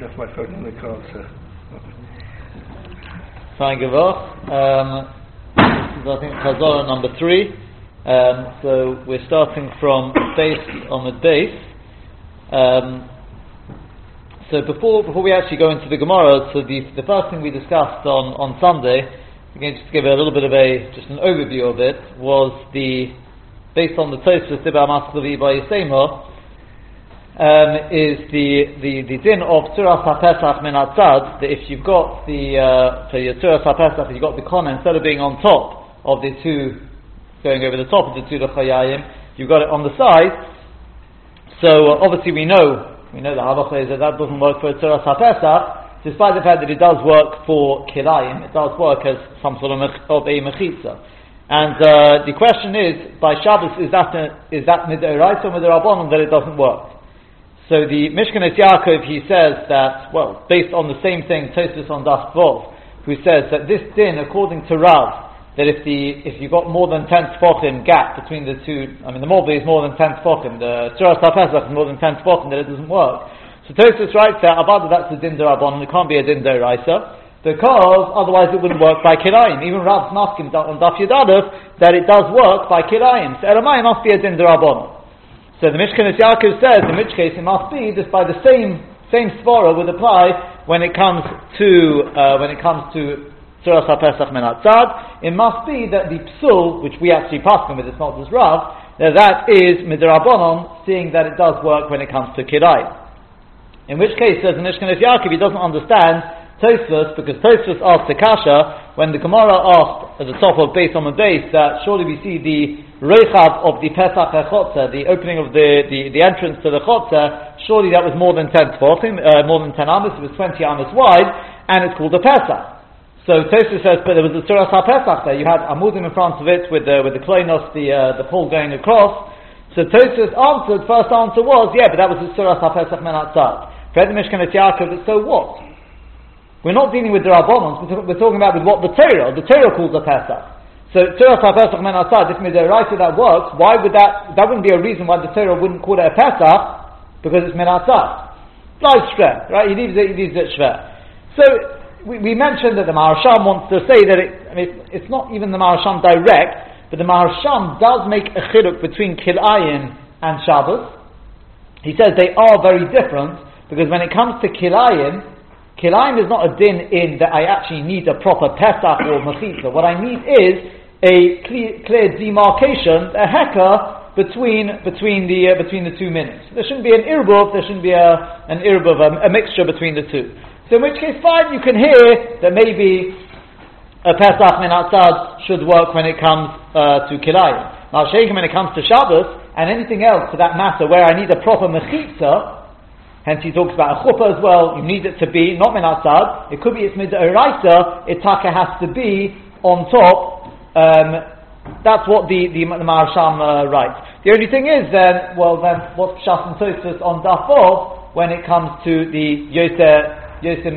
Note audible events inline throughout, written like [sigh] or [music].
Left my phone in the car. Fine, Gavach. Um, this is, I think, Chazorah number three. Um, so we're starting from base on the base. Um, so before before we actually go into the Gemara, so the the first thing we discussed on, on Sunday, again just to give a little bit of a just an overview of it, was the based on the Tosfos Dibba Maslavi by Yisema, um, is the, the, the din of Tzuras HaPesach min that if you've got the, uh, so your Tzuras HaPesach, you've got the Kona, instead of being on top of the two, going over the top of the two Chayayim, you've got it on the side. So uh, obviously we know we know the halacha is that that doesn't work for Tzuras HaPesach, despite the fact that it does work for Kilayim, it does work as some sort of, of a Mechitza. And uh, the question is, by Shabbos, is that, a, is that Midoraisa or Midorabonon that it doesn't work? So the Mishkanes Yaakov, he says that, well, based on the same thing, Tosus on Das Vov, who says that this din, according to Rav, that if the if you got more than ten tefachim gap between the two, I mean the Morbi is more than ten tefachim, the Tzuras HaPesach is more than ten tefachim, that it doesn't work. So Tosus writes that Abada that's a din derabon, it can't be a din deraisa because otherwise it wouldn't work by kilayim. Even Rav's masking on Daf Yudadav that it does work by kilayim. So Elamai must be a din derabon. So the Mishkan Mishkanis Yaakov says, in which case it must be just by the same same svara would apply when it comes to uh, when it comes to Tzuras HaPesach it must be that the psul, which we actually pass them with, it's not just Rav, that, that is Midrabanon, seeing that it does work when it comes to Kirai. In which case, says the Mishkanis Yaakov, he doesn't understand Tosfos, because Tosfos asked the Kasha, when the Gemara asked at the top of base on the base, that surely we see the Reichav of the Pesach HaChotza, the opening of the, the, the entrance to the Chotza, surely that was more than 10 tefachim, uh, more than 10 amas, it was 20 amas wide, and it's called a Pesach. So Tosfos says, but there was a Tzuras HaPesach there. You had Amudim in front of it with the with the klonos, the uh, the pole going across. So Tosfos answered. First answer was, yeah, but that was the Tzuras HaPesach men outside. Fred Mishkan. So what? We're not dealing with the Rabbanons. We're, we're talking about with what the Torah. The Torah calls a Pesach. So Tzuras HaPesach men outside. If midiraisa that works, why would that? That wouldn't be a reason why the Torah wouldn't call it a Pesach because it's men outside. Lies shver, right? He leaves it. He leaves it shver. So we, we, mentioned that the Maharsham wants to say that it, I mean, it's not even the Maharsham direct, but the Maharsham does make a chiluk between Kilayim and Shabbos. He says they are very different because when it comes to Kilayim, Kilayim is not a din in that I actually need a proper Pesach or Mechitza. What I need is a clear, clear demarcation, a heka between between the uh, between the two minutes. There shouldn't be an irbuv. There shouldn't be a, an irbuv, a, a mixture between the two. So in which case, fine, you can hear that maybe a Pesach min should work when it comes uh, to Kilayim. Now, when it comes to Shabbos, and anything else for that matter, where I need a proper Mechitza, hence he talks about a chuppah as well, you need it to be, not min Atzad, it could be it's Midoraisa, it taka has to be on top, um, that's what the, the, the Maharsham uh, writes. The only thing is then, well then, what's Pshat and Tosfos on Dafov when it comes to the Yosef Yosef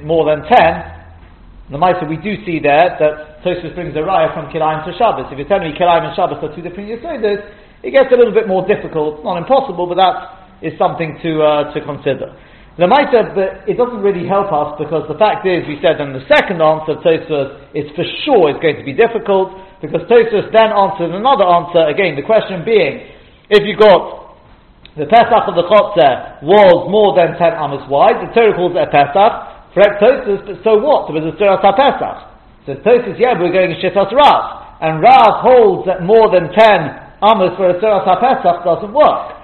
more than 10, the Maisa we do see there that Tosfos brings a raya from Kilayim to Shabbos. If you're telling me Kilayim and Shabbos are two different Yesodis, it gets a little bit more difficult. Not impossible, but that is something to, uh, to consider. The Maita, but it doesn't really help us because the fact is, we said in the second answer, Tosfos, it's for sure it's going to be difficult because Tosfos then answered another answer. Again, the question being, if you got the Pesach of the Chotzer was more than 10 amas wide. The Torah calls it a Pesach. Correct Tosus, but so what? There was a Tzuras HaPesach. So Tosus, yeah, we're going to Shittas Rav. And Rav holds that more than 10 amas for a Tzuras HaPesach doesn't work.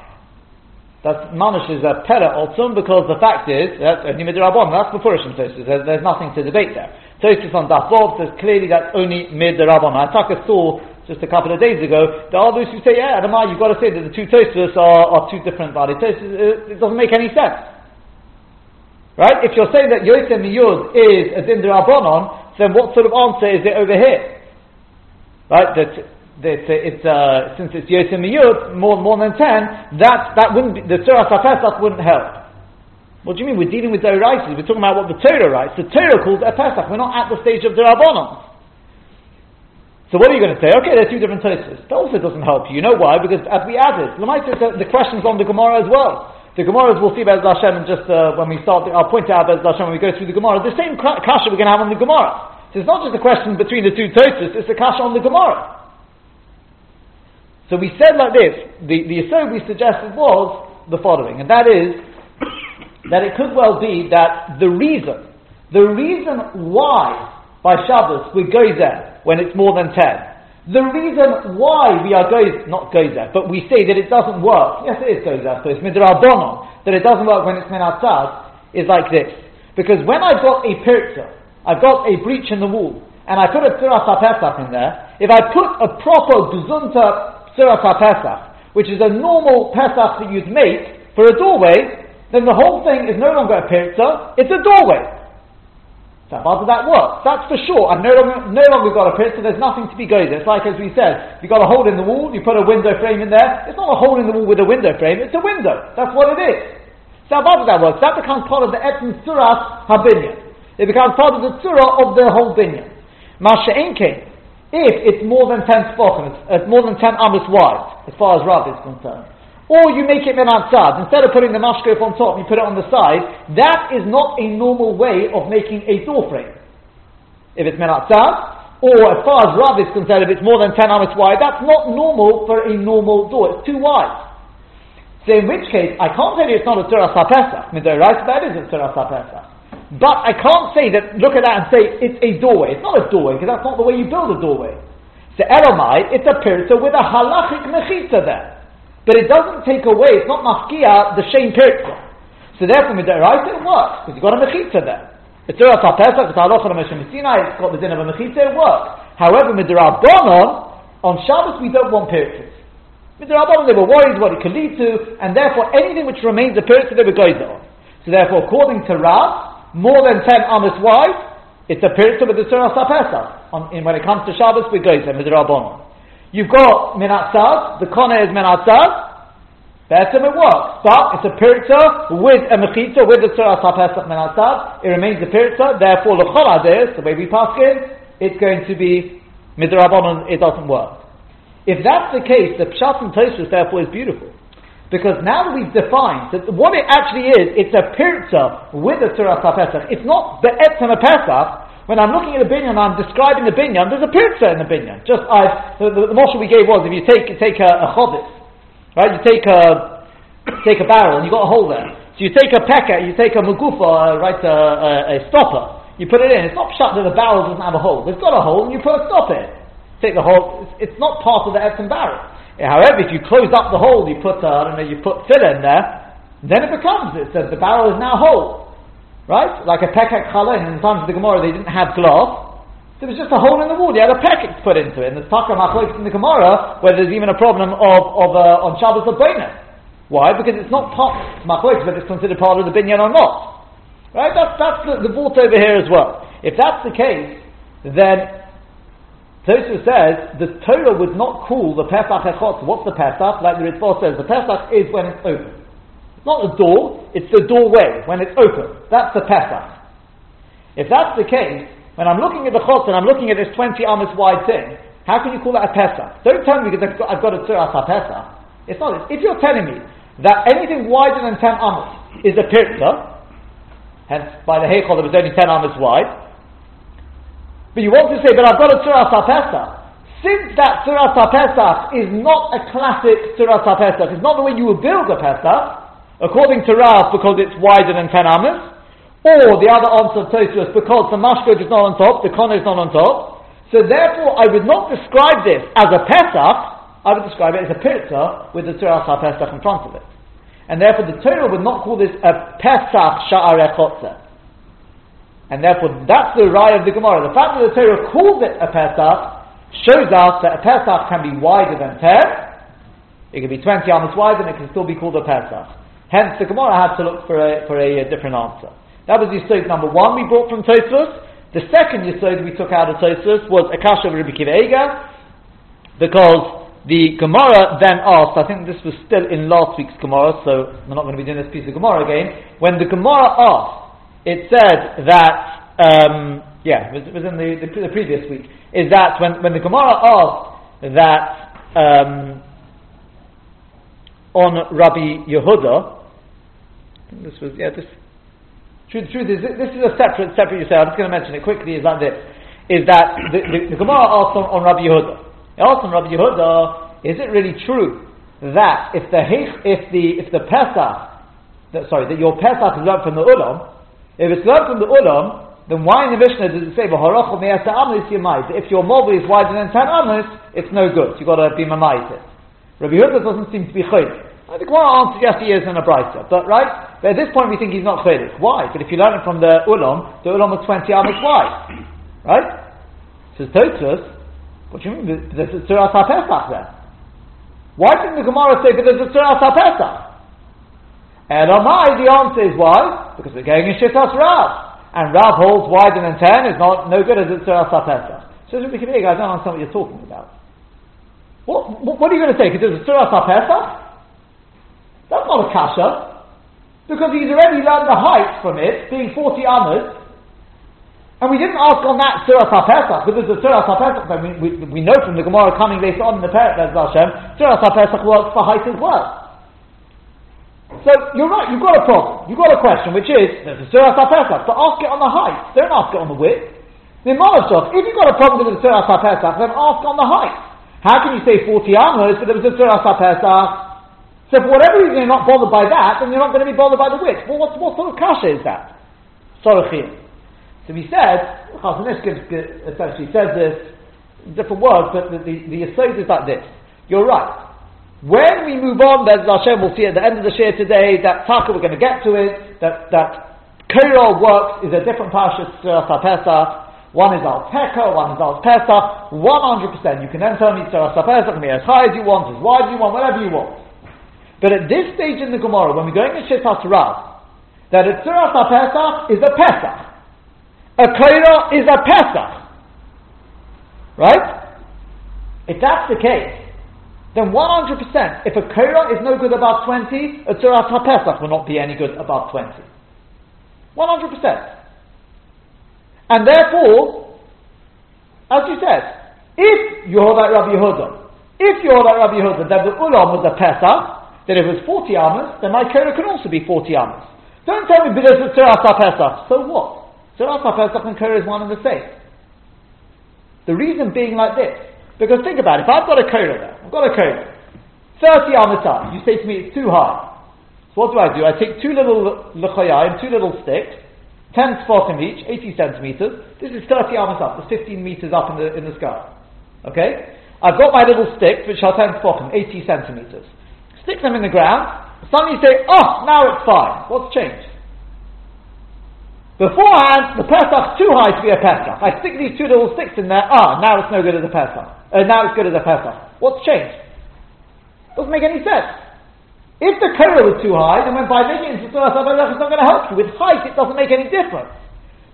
That's Manish is a Pera Otzum because the fact is, that's only Midrabon, that's before Rishon Tosus. There's, there's nothing to debate there. Tosus on Daf says clearly that's only Midrabon. I took a saw just a couple of days ago, there are those who say, yeah, Adamah, you've got to say that the two Tosfos are, are two different body Tosfos. Uh, it doesn't make any sense. Right? If you're saying that Yosef Miyud is a Din Rabbanon, then what sort of answer is it over here? Right? That, that it's, uh, since it's Yosef Miyud, more, more than 10, that, that wouldn't be, the Surah Pesach wouldn't help. What do you mean? We're dealing with the We're talking about what the Torah writes. The Torah calls it a Pesach. We're not at the stage of the Rabbanon. So what are you going to say? Okay, there are two different Tosfos. That also doesn't help you. You know why? Because as we added, the, the question's on the Gemara as well. The Gemara, we'll see Bez Hashem and just uh, when we start, I'll point out Bez Hashem when we go through the Gemara. The same kasha we're going to have on the Gemara. So it's not just a question between the two Tosus, it's a kasha on the Gemara. So we said like this, the, the assumption we suggested was the following, and that is [coughs] that it could well be that the reason, the reason why by Shabbos we go there when it's more than 10, the reason why we are goes, not goes there, but we say that it doesn't work, yes it is goes there, so it's midrabanon, that it doesn't work when it's menatzad, is like this. Because when I've got a pirza, I've got a breach in the wall, and I put a pesach in there, if I put a proper gzunta Surat HaPesach, which is a normal Pesach that you'd make for a doorway, then the whole thing is no longer a pizza, it's a doorway. So how does that work? That's for sure. I've no longer, no longer got a pizza, there's nothing to be goes. It's like as we said, you've got a hole in the wall, you put a window frame in there, it's not a hole in the wall with a window frame, it's a window. That's what it is. So how does that work? That becomes part of the Etzim Surat HaBinyan. It becomes part of the Surah of the whole Binyan. Masha if it's more than 10 tefachim, it's, more than 10 amas wide, as far as Rav is concerned. Or you make it min instead of putting the mashkef on top, you put it on the side, that is not a normal way of making a door frame. If it's min or as far as Rav is concerned, if it's more than 10 amas wide, that's not normal for a normal door, it's too wide. So in which case, I can't tell you it's not a Torah Sapesach, right? That is a Torah Sapesach. But I can't say that, look at that and say it's a doorway. It's not a doorway, because that's not the way you build a doorway. So Elamai, it's a pirta with a halachic mechita there. But it doesn't take away, it's not mafkia, the shame pirta. So therefore, right, it works, because you've got a mechita there. It's a pesach, it's halacha it's got the din of a mechita, it works. However, rabbanon, on Shabbos we don't want pirtas. Rabbanon, they were worried what it could lead to, and therefore anything which remains a pirta, they were going on. So therefore, according to Rav, more than 10 amas wide, it's a pirta with the Surah Sapesa. When it comes to Shabbos, we go to Midrabon. You've got Minatzad, the Kona is Minatzad, better it works. But it's a pirta with a mechita, with the Surah Sapesa Minatzad, it remains a pirta, therefore the Choladis, the way we pass it, it's going to be Midrabon, it doesn't work. If that's the case, the Pshat and Tosfos therefore is beautiful. Because now that we've defined that what it actually is, it's a pirza with a Surah Pesach. It's not the Etzem Pesach. When I'm looking at a binyan, I'm describing the binyan, there's a pirza in the binyan. Just I, the, the, the we gave was if you take, take a, a chovis, right, you take a, take a barrel and you've got a hole there. So you take a pekah, you take a mugufa, uh, right, a, a, a, stopper, you put it in. It's not shut that the barrel doesn't have a hole. It's got a hole and you put a stopper in. Take the hole, it's, it's not part of the Etzem barrel. However, if you close up the hole, you put, uh, I don't know, you put fill in there, then it becomes, it says the barrel is now whole. Right? Like a pekek chalin, in the times of the Gemara, they didn't have glass. There was just a hole in the wall, you had a pekek put into it. And there's taka machlokes in the Gemara, where there's even a problem of, of uh, on Shabbos of Bainah. Why? Because it's not part machlokes, but it's considered part of the binyan or not. Right? That's, that's the, the vault over here as well. If that's the case, then Tosfos says the Torah would not call the Pesach Echot. What's the Pesach? Like the Ritva says, the Pesach is when it's open. It's not the door, it's the doorway when it's open. That's the Pesach. If that's the case, when I'm looking at the Chotz and I'm looking at this 20 amas wide thing, how can you call that a Pesach? Don't tell me because I've got, I've got a Tzurah Pesach. It's not this. If you're telling me that anything wider than 10 amas is a Pirza, hence by the Heichol it was only 10 amas wide, but you want to say, but I've got a Surah Pesach. Since that Surah Pesach is not a classic Surah Pesach, it's not the way you would build a Pesach, according to Rav, because it's wider than 10 amas, or the other answer of Tosfos, because the mashkot is not on top, the kona is not on top. So therefore, I would not describe this as a Pesach, I would describe it as a Pirza with the Surah Pesach in front of it. And therefore, the Torah would not call this a Pesach Sha'areh Chotzeh. And therefore, that's the raya of the Gemara. The fact that the Torah calls it a Pesach shows us that a Pesach can be wider than 10. It can be 20 amas wide and it can still be called a Pesach. Hence, the Gemara had to look for a, for a, a different answer. That was Yisod number one we brought from Tosfos. The second Yisod we took out of Tosfos was Akasha of Rabbi Eger, because the Gemara then asked, I think this was still in last week's Gemara, so we're not going to be doing this piece of Gemara again. When the Gemara asked, it said that, um, yeah, it was, was in the, the, the, previous week, is that when, when the Gemara asked that um, on Rabbi Yehuda, this was, yeah, this, truth, truth is, this is a separate, separate you say, I'm just going to mention it quickly, is like this, is that the, the, the Gemara asked on, on Rabbi Yehuda, it asked on Rabbi Yehuda, is it really true that if the, if the, if the Pesach, that, sorry, that your Pesach is learned from the Ulam, if it's learned from the Ulam, then why in the Mishnah does it say, if your mobile is wider than 10 amas, it's no good. You've got to be mamaited. Rabbi Yehuda doesn't seem to be chaylik. I think one answer yes he is in a brisa, but right? But at this point we think he's not chaylik. Why? But if you learn it from the ulam, the ulam was 20 amas wide. Right? Says Totus, what do you mean? There's a Tzuras HaPesach there. Why didn't the Gemara say, but there's a Tzuras HaPesach? And Amai, the answer is why? Because we're going in Shittas Rav. And Rav holds wider than 10 is not no good as it's uh, Tzuras HaPesach. So we can I don't understand what you're talking about. What, what, are you going to say? Because it's a Tzuras HaPesach? That's not a kasha. Because he's already learned the height from it, being 40 amas. And we didn't ask on that Tzuras HaPesach, because the Tzuras HaPesach, we, we, we know from the Gemara coming later on in the Perek, Hashem, Tzuras HaPesach works for height as well. So you're right, you've got a problem. You've got a question, which is, there's a Surah HaPesach, so ask it on the height. Don't ask it on the width. The Malashov, if you've got a problem with the Surah HaPesach, then ask on the height. How can you say 40 amos, but there was a Surah HaPesach? So for whatever reason you're not bothered by that, then you're not going to be bothered by the width. Well, what, what sort of kasha is that? Sorachim. So he said, Chazon Ish essentially says this, different words, but the, the, the is like this. You're right. When we move on, then Hashem will see at the end of the share today that Taka, we're going to get to it, that, that Korah works is a different parsha to Pesach. One is Al Pekah, one is Al Pesach. 100%. You can then tell me Surah Pesach can be as high as you want, as wide as you want, whatever you want. But at this stage in the Gemara, when we're going to Shittas Rav, that a Surah is a Pesach. A Korah is a Pesach. Right? If that's the case, then 100%, if a Korah is no good above 20, a Tzuras HaPesach will not be any good above 20. 100%. And therefore, as you said, if you hold that Rabbi Yehuda, if you hold that Rabbi Yehuda that the Ulam was a Pesach, that it was 40 amas, then my Korah can also be 40 amas. Don't tell me because it's Tzuras HaPesach. So what? Tzuras HaPesach and Korah is one and the same. The reason being like this, because think about it, if I've got a there, I've got a Korah, 30 amatah, you say to me it's too high. So what do I do? I take two little lechayim, two little sticks, 10 tefachim each, 80 centimeters. This is 30 amatah, that's 15 meters up in the, in the sky. Okay? I've got my little sticks, which are 10 tefachim, 80 centimeters. Stick them in the ground, suddenly say, oh, now it's fine. What's changed? Beforehand, the Pesach's too high to be a Pesach. I stick these two little sticks in there, ah, now it's no good as a Pesach. Uh, now it's good as a Pesach. What's changed? Doesn't make any sense. If the Korah was too high, then when by making it into Surah it's not going to help you. With height, it doesn't make any difference.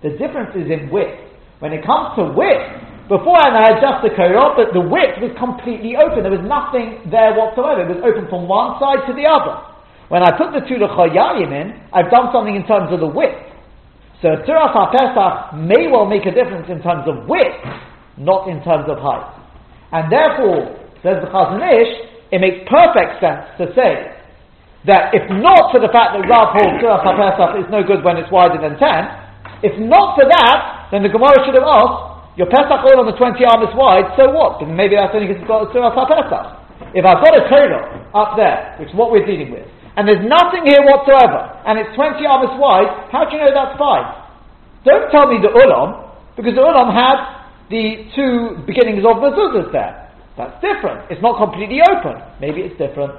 The difference is in width. When it comes to width, beforehand I had just the Korah, but the width was completely open. There was nothing there whatsoever. It was open from one side to the other. When I put the two Lechayayim in, I've done something in terms of the width. So Tzuras HaPesach may well make a difference in terms of width, not in terms of height. And therefore, says the Chazon Ish, it makes perfect sense to say that if not for the fact that Rav holds HaPesach is no good when it's wider than 10, if not for that, then the Gemara should have asked, your Pesach oil on the 20 arm is wide, so what? Because maybe that's only because it's got a HaPesach. If I've got a Korah up there, which is what we're dealing with, and there's nothing here whatsoever, and it's 20 arms wide, how do you know that's fine? Don't tell me the Ulam, because the Ulam had the two beginnings of mezuzahs there. That's different. It's not completely open. Maybe it's different.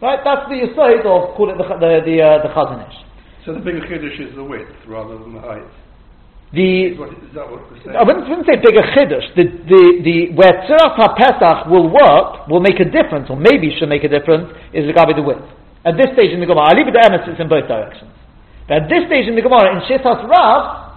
Right? That's the aside of call it the the the, uh, the Chazon Ish. So the bigger chiddush is the width rather than the height. The, is, what, is that what? I wouldn't, wouldn't say bigger chiddush. The, the, the, where Tzuras HaPesach will work, will make a difference, or maybe should make a difference, is regarding the width. At this stage in the Gemara, I leave it to Emes, it's in both directions. But at this stage in the Gemara, in Shittas Rav,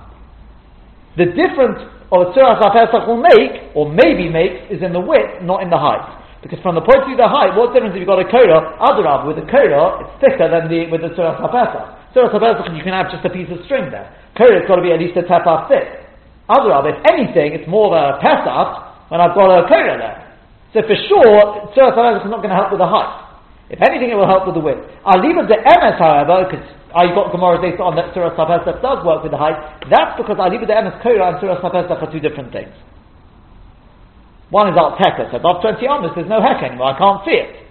the difference of a Tzuras HaPesach will make, or maybe makes, is in the width, not in the height. Because from the point of view of the height, what difference if you've got a Korah? Adarab, with a Korah, it's thicker than the, with the Tzuras HaPesach. Tzuras HaPesach, you can have just a piece of string there. Korah, it's got to be at least a tefah thick. Adarab, if anything, it's more of a Pesach when I've got a Korah there. So for sure, Tzuras HaPesach is not going to help with the height. If anything, it will help with the width. Aliba de MS, however, because I've got Gemara based on that Surah Sapesach does work with the height. That's because Aliba de MS Korah and Surah Sapesach are two different things. One is Heka, so above 20 amas, there's no Heka anymore, I can't see it.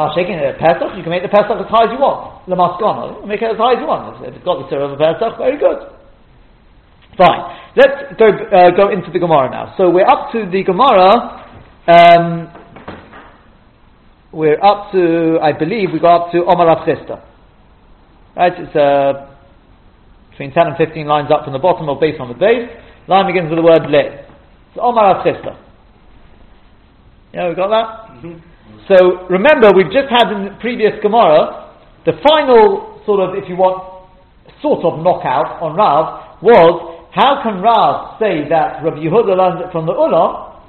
Now, shaking it at Pesach, you can make the Pesach as high as you want. The Maskana, make it as high as you want. If it's got the Surah of a Pesach, very good. Fine. Let's go, uh, go into the Gemara now. So we're up to the Gemara, um, we're up to, I believe, we got up to Omar Chisda. Right, it's uh, between 10 and 15 lines up from the bottom or base on the base. Line begins with the word le. So Omar Chisda. Yeah, we got that? Mm-hmm. So remember, we've just had in the previous Gemara, the final sort of, if you want, sort of knockout on Rav was, how can Rav say that Rabbi Yehuda learns it from the Ulam,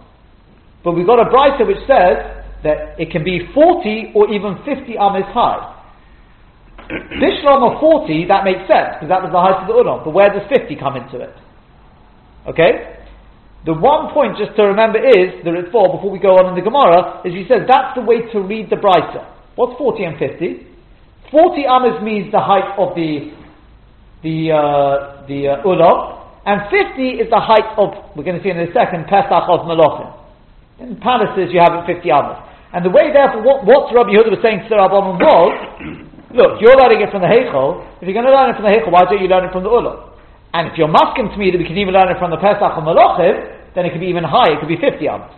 but we've got a Brisa which says that it can be 40 or even 50 amis high. [clears throat] Bishlam of 40, that makes sense, because that was the height of the Ulam. But where does 50 come into it? Okay? The one point just to remember is, the Ritva, before we go on in the Gemara, is he says that's the way to read the Brisa. What's 40 and 50? 40 amas means the height of the the uh, the uh, Ulam, and 50 is the height of, we're going to see in a second, Pesach of Malachim. In palaces you have it 50 amas. And the way therefore, what, what Rabbi Yehuda was saying to the Rabbanon was, [coughs] look, you're learning it from the Heichel, if you're going to learn it from the Heichel, why don't you learn it from the Ulam? And if you're masking to me that we can even learn it from the Pesach of Malachim, then it could be even higher, it could be 50 amas.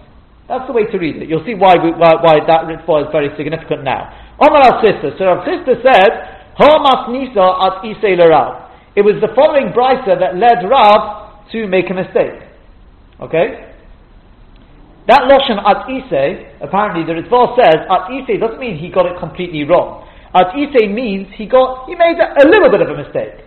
That's the way to read it. You'll see why, we, why, why that ritva is very significant now. Omar al sister. So Rav Chisda said, Hamas Nisa at Rav. It was the following brisa that led Rav to make a mistake. Okay? That Loshan at Isay, apparently the Ritva says, at Isay doesn't mean he got it completely wrong. At Isay means he got, he made a, little bit of a mistake.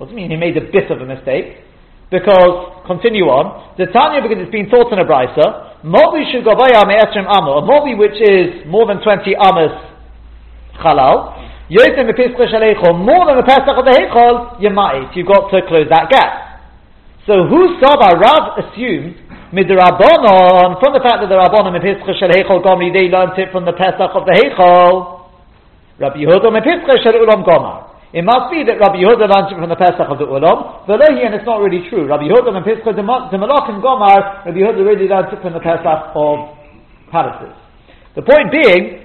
Doesn't mean he made a bit of a mistake. Because, continue on, the Tanya, because it's been taught in a Brisa, Mobi Shugavaya Me'esrim Amo, a Mobi which is more than 20 Amos Chalal, Yosem Mepischa Shaleichol, more than the Pesach of the Heichol, Yemait, you've got to close that gap. So who Saba Rav assumed from the fact that the Rabbanon Mepischa Shel Heichol Gomri they learned it from the Pesach of the Heichol. Rabbi Yehuda Mepischa Shel Ulam Gomar. It must be that Rabbi Yehuda learned it from the Pesach of the Ulam. V'lehi, and it's not really true. Rabbi Yehuda Mepischa Demalach and Gomar. Rabbi Yehuda really learned it from the Pesach of palaces. The point being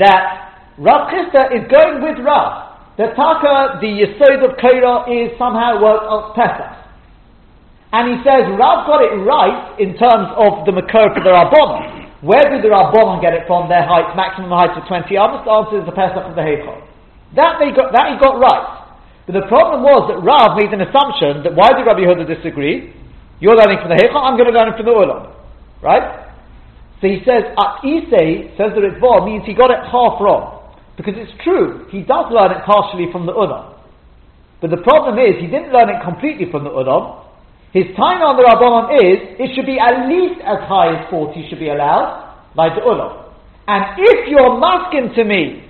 that Rav Chisda is going with Rav. The Taka, the Yesod of Korah is somehow work of Pesach. And he says Rav got it right in terms of the Makor for the Rabbanon. Where did the Rabbanon get it from? Their height, maximum height of 20 amas. The answer is the Pesach of the Heichal. That, that he got right. But the problem was that Rav made an assumption that why did Rabbi Yehuda disagree? You're learning from the Heichal, I'm going to learn from the Ulam. Right? So he says, At Isay, says the Ritva, means he got it half wrong. Because it's true, he does learn it partially from the Ulam. But the problem is, he didn't learn it completely from the Ulam. His time on the Rabbanon is, it should be at least as high as 40 should be allowed, like the Ulam. And if you're masking to me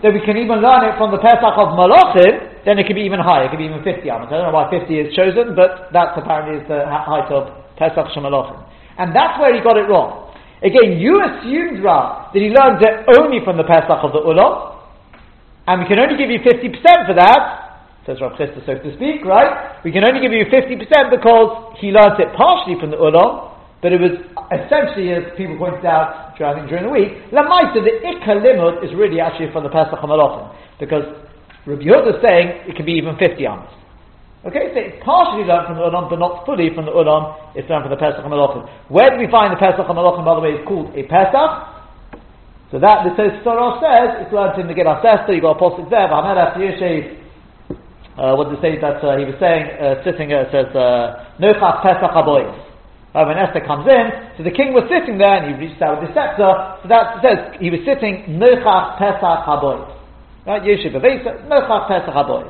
that we can even learn it from the Pesach of Malachim, then it can be even higher, it can be even 50 amas. I don't know why 50 is chosen, but that's apparently is the height of Pesach Shemalachim. And that's where he got it wrong. Again, you assumed, Ra, that he learned it only from the Pesach of the Ulam, and we can only give you 50% for that, says Rav Chisda, so to speak, right? We can only give you 50% because he learnt it partially from the Ulam, but it was essentially, as people pointed out during, during the week, Lamaita, the Ikka limud is really actually from the Pesach HaMalachim, because Rabbi Yehuda is saying it can be even 50 amas. Okay, so it's partially learned from the Ulam, but not fully from the Ulam, it's learned from the Pesach HaMalachim. Where do we find the Pesach HaMalachim, by the way, it's called a Pesach? So that, the Torah says, it's learned in the Gillah Sester, you've got a postic there, V'hamelech Yeshev, uh, what did it say that uh, he was saying, uh, sitting there, it says, Nochach Pesach HaBois. Uh, when Esther comes in, so the king was sitting there and he reached out with the scepter, so that says he was sitting Nochach Pesach HaBois. Right, Yeshiva Vesa, Nochach Pesach HaBois.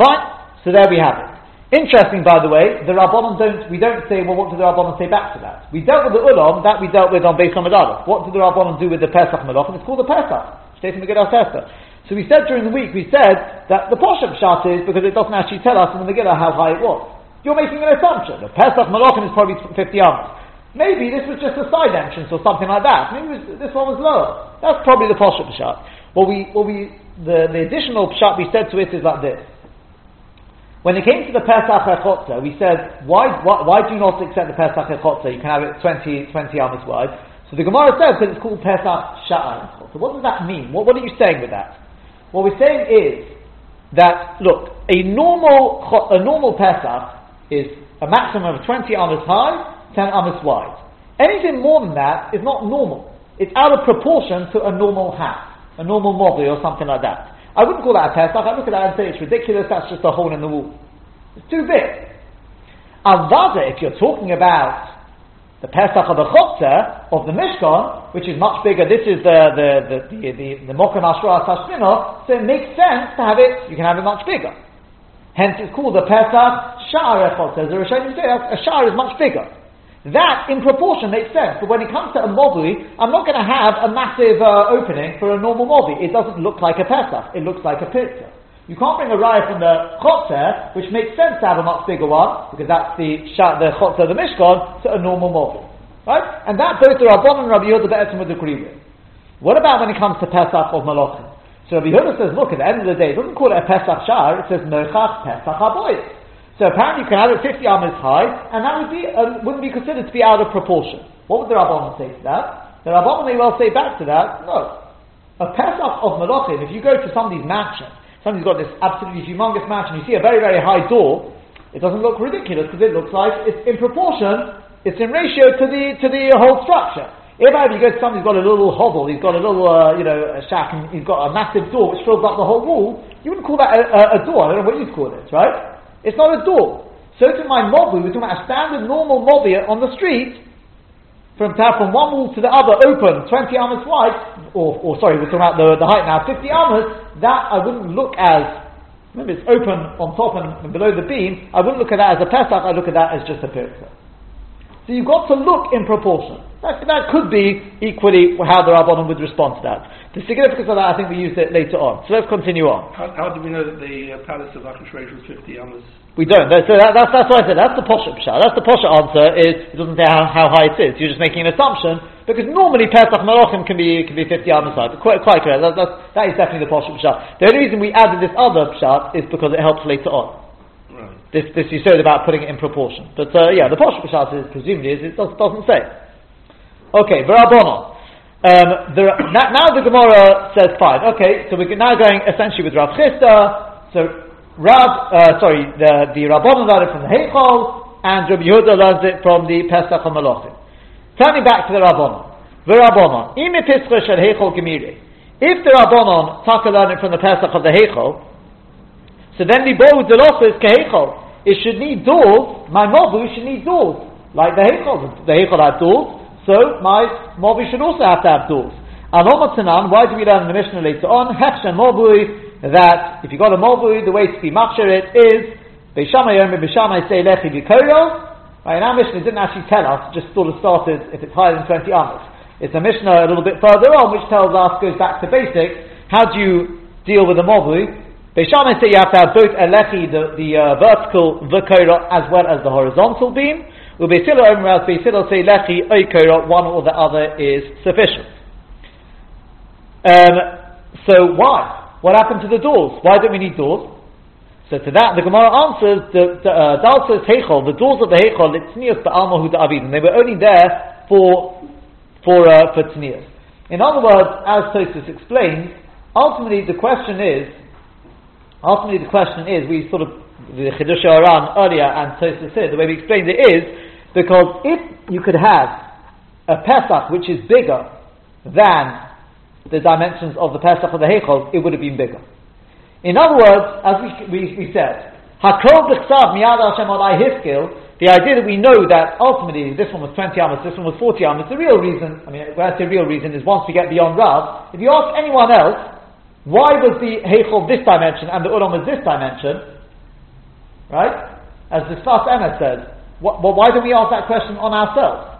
Fine, so there we have it. Interesting, by the way, the Rabbanon don't, we don't say, well, what did the Rabbanon say back to that? We dealt with the Ulam, that we dealt with on Beis Hamadallah. What did the Rabbanon do with the Pesach Malach? And it's called the Pesach. State in the Giddah Esther. So we said during the week, we said that the Poshem shot is because it doesn't actually tell us in the Megillah how high it was. You're making an assumption. The Pesach Malachim is probably 50 amas. Maybe this was just a side entrance or something like that. Maybe was, this one was lower. That's probably the Poshet shot. What we, what we, the, the additional Pshat we said to it is like this. When it came to the Pesach Echotza, we said, why, why, why do you not accept the Pesach Echotza? You can have it 20, 20 amas wide. So the Gemara says that it's called Pesach Sha'ar So what does that mean? What, what are you saying with that? What we're saying is that, look, a normal, a normal Pesach is a maximum of 20 amas high, 10 amas wide. Anything more than that is not normal. It's out of proportion to a normal hat, a normal model or something like that. I wouldn't call that a Pesach. I look at that and say it's ridiculous. That's just a hole in the wall. It's too big. Avada, if you're talking about the Pesach of the Chotzer of the Mishkan, which is much bigger, this is the the the the the, the Mokum Ashra Tashmino, so it makes sense to have it. You can have it much bigger. Hence, it's called the Pesach Sha'ar Chotzer. The Rishonim say a Sha'ar is much bigger. That, in proportion, makes sense. But when it comes to a mobli, I'm not going to have a massive uh, opening for a normal mobli. It doesn't look like a Pesach. It looks like a pizza. You can't bring a raya from the chotzer, which makes sense to have a much bigger one, because that's the the chotzer, the mishkan, to a normal mobli. Right? And that both the Rabban and Rabbi Yehuda Be'etzim would agree with. What about when it comes to Pesach of Malachim? So Rabbi Yehuda says, look, at the end of the day, it doesn't call it a Pesach Shar, it says Nochach Pesach Haboyit. So apparently you can have it 50 amas high, and that would be, uh, wouldn't be considered to be out of proportion. What would the Rabbanon say to that? The Rabbanon may well say back to that, no. A Pesach of Malachim, if you go to somebody's mansion, somebody's got this absolutely humongous mansion, you see a very, very high door, it doesn't look ridiculous because it looks like it's in proportion, it's in ratio to the, to the whole structure. If you go to somebody's got a little hovel, he's got a little, uh, you know, a shack, and he's got a massive door which fills up the whole wall, you wouldn't call that a, a, a door. I don't know what you'd call it, right? It's not a door. So to my mobi, we're talking about a standard normal mobi on the street, from from one wall to the other open, 20 amas wide, or, or sorry, we're talking about the, the height now, 50 amas, that I wouldn't look as, remember it's open on top and, and below the beam, I wouldn't look at that as a Pesach, I look at that as just a Pesach. So you've got to look in proportion. That, that could be equally how the Rabbanon would respond to that. The significance of that, I think we used it later on. So let's continue on. How, how do we know that the uh, palace of Achashverosh was 50 amas? We don't. So that, that's, that's what I said. That's the pshat. That's the posha answer. Is it doesn't say how, how high it is. You're just making an assumption because normally Pesach Malachim can be can be 50 amas high. Quite quite correct. That, that's, that is definitely the posha pshat. The only reason we added this other pshat is because it helps later on. This this you said about putting it in proportion. But uh, yeah, the posha pshat is presumably is it does, doesn't say. Okay, v'rabonon. Um, the, now, now, the Gemara says fine. Okay, so we're now going essentially with Rav Chisda. So Rav, uh, sorry, the the Rabbanon learned it from the Heichal, and Rabbi Yehuda learns it from the Pesach HaMalachim. Turning back to the Rabbanon, the Rabbanon, imi Pesach shel Heichal gemiri. If the Rabbanon taka learned it from the Pesach of the Heichal, so then the the is keheichal. It should need doors. My mobu should need doors, like the Heichal. The Heichal had doors. So my Mobi should also have to have doors. Anomat why do we learn in the Mishnah later on? Hechshen Mobui, that if you got a Mobui, the way to be Machsher it is, Beis Shammai Yom, Beis Shammai say Lechi Bikoyo. Right, and our Mishnah didn't actually tell us, just sort of started if it's higher than 20 amas. It's a Mishnah a little bit further on, which tells us, goes back to basics, how do you deal with a Mobui? Beis Shammai say you have to have both Elechi, the, the uh, vertical Vikoyo, as well as the horizontal beam. Ubeitilo Omer Beitilo say Lechi Oikora, one or the other is sufficient. Um, so why? What happened to the doors? Why don't we need doors? So to that, the Gemara answers, the, the uh, Dal says Heichel, the doors of the Heichel, Tznius Ba'alma Huda Avid, and they were only there for, for, uh, for Tznius. In other words, as Tosus explains, ultimately the question is, ultimately the question is, we sort of, the Chidush Aran earlier and Tosus said, the way we explained it is, because if you could have a Pesach which is bigger than the dimensions of the Pesach of the Heichel, it would have been bigger. In other words, as we, we, we said, Hakol b'chsav miyad Hashem alai hiskil, the idea that we know that ultimately this one was 20 amas, this one was 40 amas, the real reason, I mean, when I say real reason, is once we get beyond Rav, if you ask anyone else, why was the Heichel this dimension and the Ulam was this dimension, right? As the Sfas Emes says, what, well, why don't we ask that question on ourselves?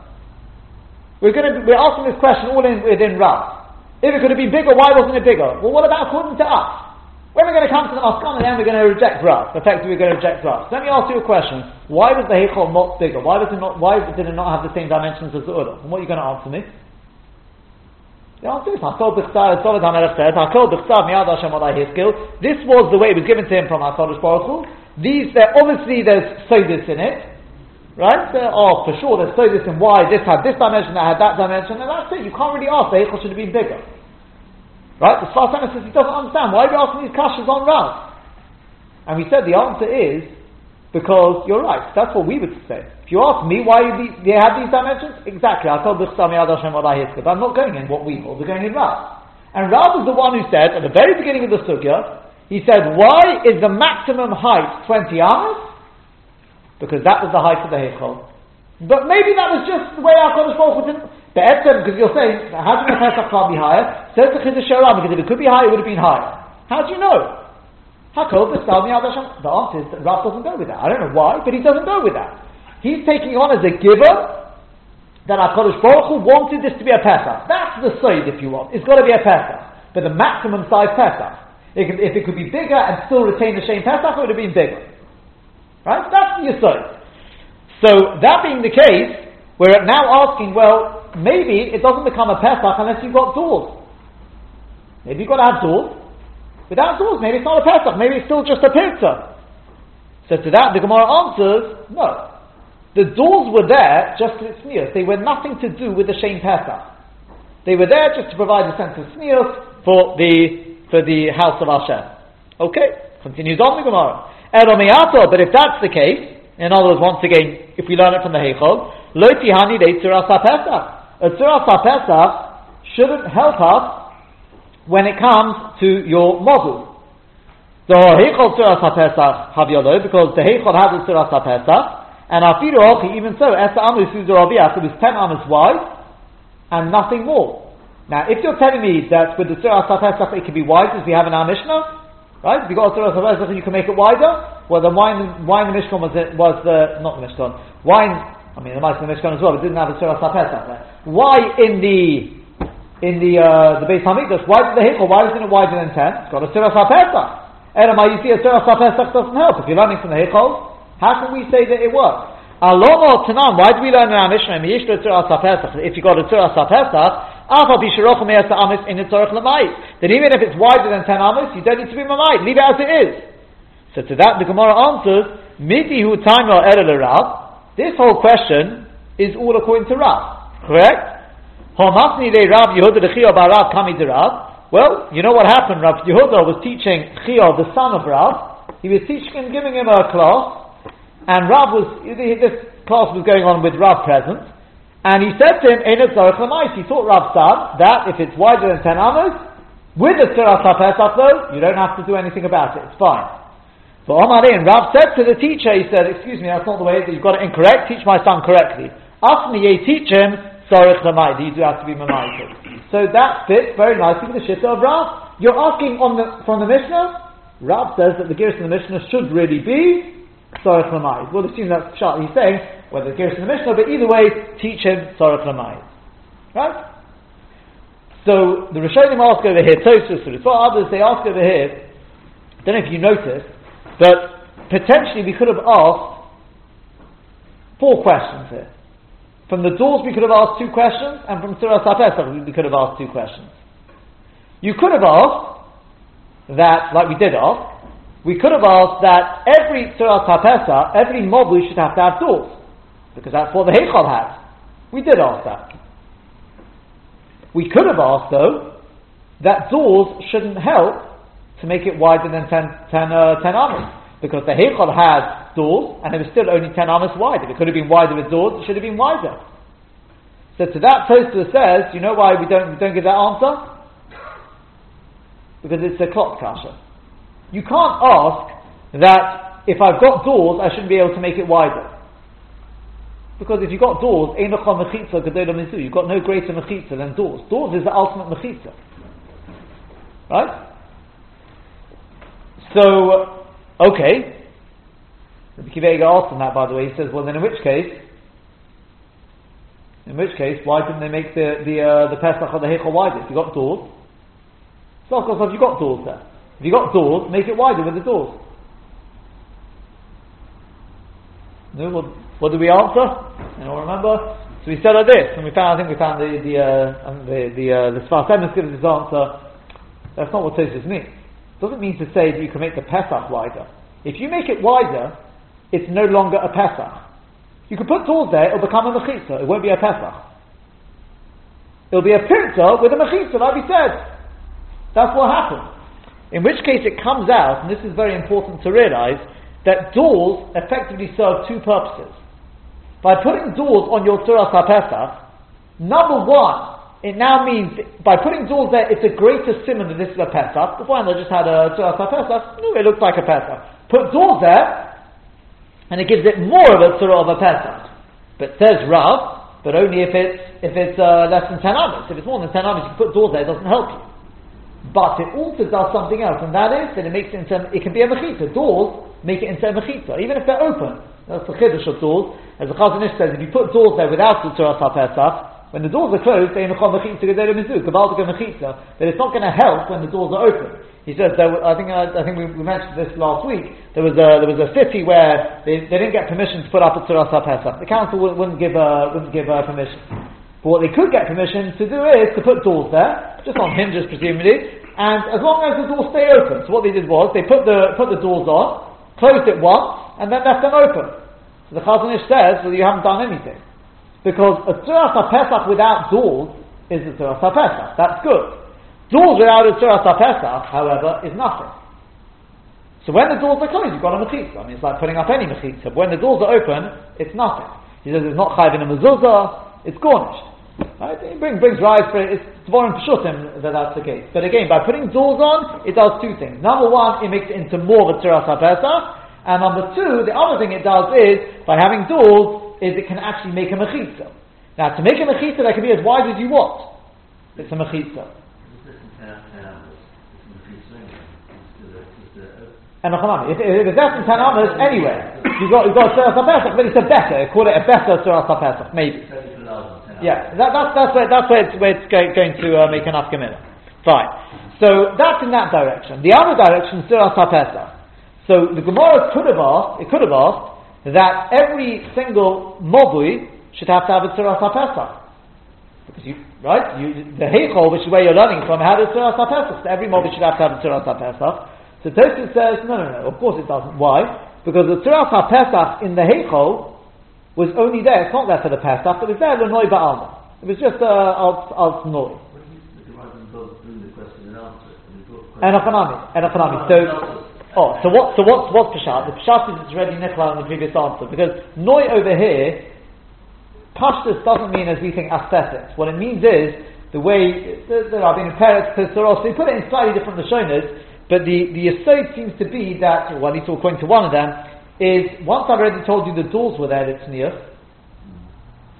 We're going to, we're asking this question all in, within Rav. If it could have been bigger, why wasn't it bigger? Well, what about according to us? When are we're going to come to the Maskana, then we're going to reject Rav. Effectively, we're going to reject Rav. Let me ask you a question. Why was the Heichal not bigger? Why, was it not, why did it not have the same dimensions as the Ura? And what are you going to answer me? The answer is, Hiskil. This was the way it was given to him from HaKadosh Baruch Hu. These, there, obviously there's Sodis in it. Right? There are, for sure, there's Sodis in why this had this dimension, that had that dimension, and that's it. You can't really ask, the Heichal should have been bigger. Right? The Sfar says he doesn't understand. Why are you asking these kashas on Rav? And we said the answer is because you're right. That's what we would say. If you ask me why they have these dimensions, exactly. I told I'm not going in what we hold. We're going in Rav. And Rav was the one who said at the very beginning of the sugya, he said, "Why is the maximum height 20 amas?" Because that was the height of the heichal. But maybe that was just the way our Kodesh Baruch didn't. Be'etzem, because you're saying, how do know Pesach can't be higher? Says the Chiddush because if it could be higher, it would have been higher. How do you know? How cold the The answer is that Rav doesn't go with that. I don't know why, but he doesn't go with that. He's taking on as a giver that HaKadosh Baruch Hu wanted this to be a Pesach. That's the side, if you want. It's got to be a Pesach. But the maximum size Pesach. It could, if it could be bigger and still retain the same Pesach, it would have been bigger. Right? That's the Yisod. So, that being the case, we're now asking, well, maybe it doesn't become a Pesach unless you've got doors. Maybe you've got to have doors. Without doors, maybe it's not a Pesach, maybe it's still just a pizza. So to that, the Gemara answers, no. The doors were there just to sneers. They were nothing to do with the Shem Pesach. They were there just to provide a sense of sneers for the, for the house of Hashem. Okay, continues on the Gemara. Eromeato, but if that's the case, in other words, once again, if we learn it from the Heichel, lo tihani de Pesach a Tzura Pesach shouldn't help us when it comes to your model. The Heichol Tzura Pesach have yolo because the Heichol has a Tzura Pesach, and Afiru Ochi, even so, Esa Amu Suzu Rabiach, it was 10 amas wide, and nothing more. Now, if you're telling me that with the Tzura Pesach it can be wide, as we have in our Mishnah, right? If you've got a Tzura Pesach you can make it wider, well, the wine, wine the Mishkan was, was the, not the Mishkan, wine I mean, the mice in the Mishkan as well, it didn't have a Surah Sapesach there. Why in the in the uh, the Beis Hamikdash? Why the Hichel? Why isn't it wider than ten? It's got a Surah Sapesach. Elamai, you see, a Surah Sapesach doesn't help. If you're learning from the Hichel, how can we say that it works? Aloma Tanan, why do we learn in our Mishnah, if you got a Surah Sapesach, then even if it's wider than 10 amas, you don't need to be mamait. Leave it as it is. So to that, the Gemara answers, Miti hu time or this whole question is all according to Rav, correct? Yehuda. Well, you know what happened? Rav Yehuda was teaching Chiya, the son of Rav. He was teaching him, giving him a class, and Rav was this class was going on with Rav present, and he said to him, "Enet Zarech He taught Rav son that if it's wider than ten amos, with the Tzirah Pesach though, you don't have to do anything about it. It's fine. So Omar and Rav said to the teacher, he said, excuse me, that's not the way, that you've got it incorrect, teach my son correctly. Ask me, ye teach him, Sorich Lamai, these do have to be Mamaited. So that fits very nicely with the Shitta of Rav. You're asking on the, from the Mishnah, Rav says that the Giris in the Mishnah should really be Sorich Lamai. We'll assume that's shot he's saying, whether the Giris in the Mishnah, but either way, teach him Sorich Lamai. Right? So the Rishonim ask over here, Tosus, for others, they ask over here, I don't know if you noticed, but potentially we could have asked four questions here. From the doors we could have asked two questions, and from Surah Sapesach we could have asked two questions. You could have asked that, like we did ask, we could have asked that every Surah Sapesach, every Mobu should have to have doors, because that's what the Heichal has. We did ask that. We could have asked, though, that doors shouldn't help to make it wider than 10, 10, uh, 10 amas. Because the Heichal had doors, and it was still only 10 amas wide. If it could have been wider with doors, it should have been wider. So to that Tosfos says, you know why we don't, we don't give that answer? Because it's a clock kasha. You can't ask that if I've got doors, I shouldn't be able to make it wider. Because if you've got doors, you've got no greater mechitza than doors. Doors is the ultimate mechitza. Right? So, okay. Rabbi Akiva Eger asked him that, by the way. He says, well, then in which case, in which case, why didn't they make the the uh, the Pesach or the Heichel wider? If you got doors, so of course, have you got doors there? If you got doors, make it wider with the doors. No, what, what did we answer? Anyone remember? So we said like this, and we found, I think we found the, the, uh, the, the, uh, the Sfas Emes gives this answer. That's not what Tosis means. It doesn't mean to say that you can make the Pesach wider. If you make it wider, it's no longer a Pesach. You can put doors there, it'll become a Mechitza, it won't be a Pesach. It'll be a Pinta with a Mechitza, like we said. That's what happened. In which case it comes out, and this is very important to realize, that doors effectively serve two purposes. By putting doors on your Surah HaPesach, number one, it now means, by putting doors there, it's a greater simon that this is a Pesach. Before I just had a Surah HaPesach, no, it looks like a Pesach. Put doors there, and it gives it more of a Surah of a Pesach. But says Rav, but only if it's, if it's uh, less than 10 hours. If it's more than 10 hours, you can put doors there, it doesn't help you. But it also does something else, and that is that it makes it into, it can be a mechitza. Doors make it into a mechitza, even if they're open. That's the chiddush of doors. As the Chazon Ish says, if you put doors there without the Torah of a Pesach, when the doors are closed, they're gedera mizu, gabaldik mechita, but it's not going to help when the doors are open. He says, there, I think I, I think we, we, mentioned this last week. There was a there was a city where they, they didn't get permission to put up a Torah Pesach. The council wouldn't, wouldn't give uh, wouldn't give uh, permission. But what they could get permission to do is to put doors there, just on hinges presumably, and as long as the doors stay open. So what they did was they put the put the doors on, closed it once, and then left them open. So the Chazon Ish says, well, you haven't done anything. Because a Tzuras HaPesach without doors is a Tzuras HaPesach. That's good. Doors without a Tzuras HaPesach, however, is nothing. So when the doors are closed, you've got a mechitza. I mean, it's like putting up any mechitza. When the doors are open, it's nothing. He says it's not chayv in a mezuzah, it's garnished. Right? It brings, brings rise, but it's Dvorim Pshutim that that's the case. But again, by putting doors on, it does two things. Number one, it makes it into more of a HaPesach, and number two, the other thing it does is, by having doors, is it can actually make a mechitza. Now, to make a mechitza, that can be as wide as you want. It's a mechitza. And if, if it's less than 10 amas, anyway, you've got, you've got a Surah Pesach, but it's a better, call it a better Surah Pesach, maybe. Yeah, that, that's, that's where, that's where it's, where it's going, going to uh, make an afkamina. Fine. So that's in that direction. The other direction, Surah Pesach. So the Gemara could have asked, it could have asked, that every single mobui should have to have a Surah Pesach. Because you, right, you, the Heichol, which is where you're learning from, had a Surah Pesach. So every mobui should have to have a Surah Pesach. So Tosfos says, no, no, no, of course it doesn't. Why? Because the Surah Pesach in the Heichol was only there, it's not there for the Pesach, it was there L'noi Ba'alma. It was just uh, Al, al Noi. And Achanami. So, oh, so what? So what's what's Peshat? The Peshat is it's already Nicola in the previous answer because Noi over here, Pashtus doesn't mean as we think aesthetics. What it means is the way there have been Peretz Pesaros. They put it in slightly different Lashonas, but the the aside seems to be that, well, at least according to one of them, is once I've already told you the doors were there, it's near.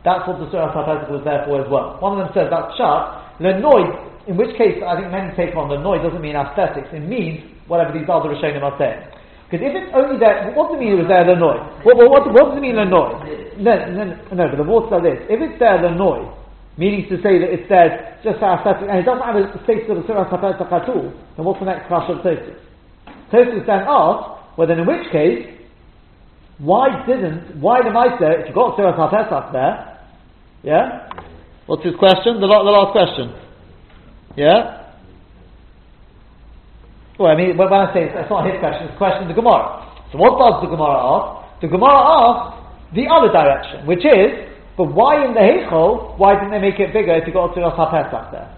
That's what the Surah al was there for as well. One of them says that's shut. Lenoi, in which case I think many take on Lenoi doesn't mean aesthetics, it means whatever these other Rishonim are saying. Because if it's only there, what does it mean it was there Lenoi? What, what, what, what does it mean Lenoi? No, no, no, but the words are this. If it's there Lenoi, meaning to say that it says, just aesthetic, and it doesn't have a status of the Surah all, then what's the next clash of? Tosis then asks, well then in which case, why didn't, why the Meister, if you got Surah al there, yeah? What's his question? The, the last question. Yeah? Well, I mean, when I say it's not his question, it's a question of the Gemara. So what does the Gemara ask? The Gemara asks the other direction, which is, but why in the Heichel, why didn't they make it bigger if you got a Tzuras HaPesach there?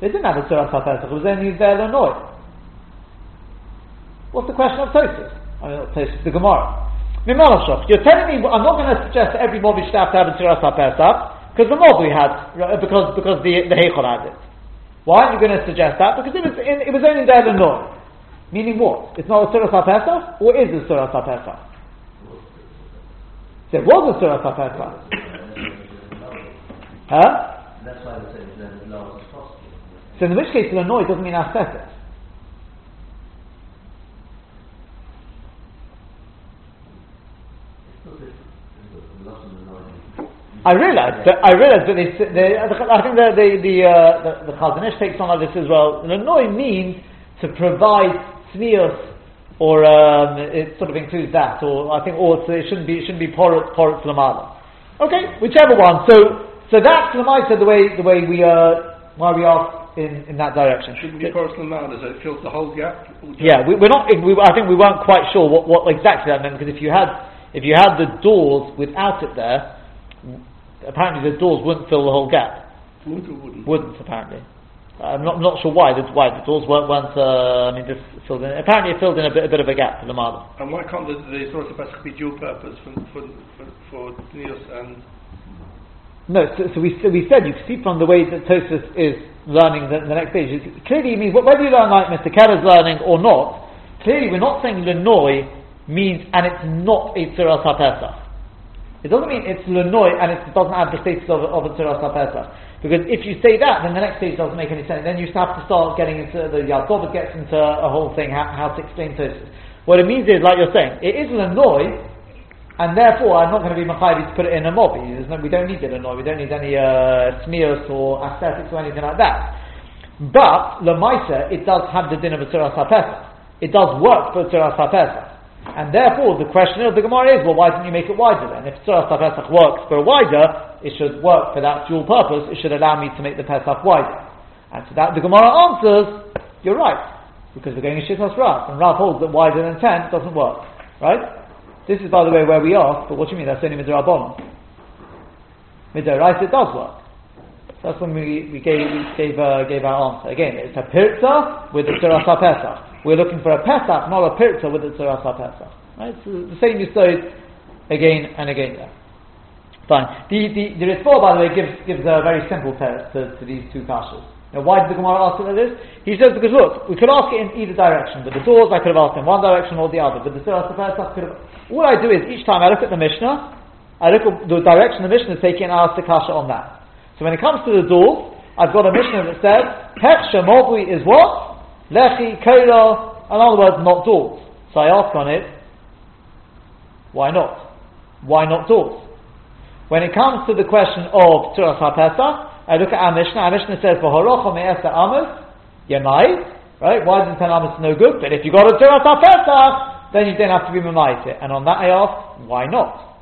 They didn't have a Tzuras HaPesach, it was only there Lenoi. What's the question of Tosis? I mean, not Tosis, the Gemara. You're telling me I'm not going to suggest every Mobi should have to have a Tziras HaPesach, because the Mobi had, uh, because, because the, the Heichel had it. Why are you going to suggest that? Because it was, in, it was only there Lenoi. Meaning what? It's not a Tziras HaPesach, or is it a Tziras HaPesach? So it was a Tziras HaPesach. huh? That's why they say it's as low as possible. So in which case Lenoi doesn't mean aesthetics. I realize, but I realize that they, they I think the the the, uh, the, the takes on like this as well. Lanoi means to provide smios, or um, it sort of includes that, or I think, or it shouldn't be, it shouldn't be porot, porot lamala. Okay, whichever one. So, so that's Lamaita the way, the way we, uh, why we are in, in that direction. Shouldn't be porous lamada, so it fills the whole gap. Yeah, we, we're not. We, I think we weren't quite sure what, what exactly that meant because if you had if you had the doors without it there, apparently the doors wouldn't fill the whole gap. Would or wouldn't? Wouldn't apparently. I'm not, not sure why the why the doors weren't, weren't uh, I mean just filled in. Apparently it filled in a bit a bit of a gap for the model. And why can't the, the source of Pesach be dual purpose for, for, for, for Nios and No, so, so we so we said you can see from the way that Tosus is learning the, the next stage. It clearly means whether you learn like Mr. Keller's learning or not. Clearly, we're not saying Lenoi means and it's not a Tziras HaPesach. It doesn't mean it's Lenoi and it doesn't have the status of, of a Tziras HaPesach. Because if you say that, then the next stage doesn't make any sense. Then you have to start getting into the Yad David gets into a whole thing how, how to explain Tosus. What it means is, like you're saying, it is Lenoi, and therefore I'm not going to be Machavi to put it in a mob. No, we don't need it Lenoi. We don't need any uh, smears or aesthetics or anything like that. But Lamaisa, it does have the din of a HaPesach. It does work for HaPesach. And therefore, the question of the Gemara is, well, why didn't you make it wider then? If Tziras HaPesach works for a wider, it should work for that dual purpose. It should allow me to make the Pesach wider. And to that, the Gemara answers, you're right. Because we're going to Shittas Rav. And Rav holds that wider than 10 doesn't work. Right? This is, by the way, where we are, but what do you mean? That's only Midrabanon. Midoraisa, it does work. So that's when we, we gave, we gave, uh, gave our answer. Again, it's a pirza with the Tziras HaPesach. We're looking for a Pesach, not a pirza with the Tziras HaPesach. Right? So the same Yisod again and again there. Fine. The, the, the by the way, gives, gives a very simple test to, to these two kashas. Now, why did the Gemara ask it like this? He says, because look, we could ask it in either direction. But the doors, I could have asked in one direction or the other. But the Tziras HaPesach could have... I do is, each time I look at the Mishnah, I look at the direction the Mishnah is taking and I ask the kasha on that. So when it comes to the doors, I've got a Mishnah that says, Hech Shemobui is what? Lechi, Kola, in other words, not doors. So I ask on it, why not? Why not doors? When it comes to the question of Tzuras HaPesach, I look at our Mishnah, our Mishnah says, V'horocha me'esa amos, Yemai, right? Why isn't 10 amos no good? But if you got a Tzuras HaPesach, then you don't have to be Mamait And on that I ask, why not?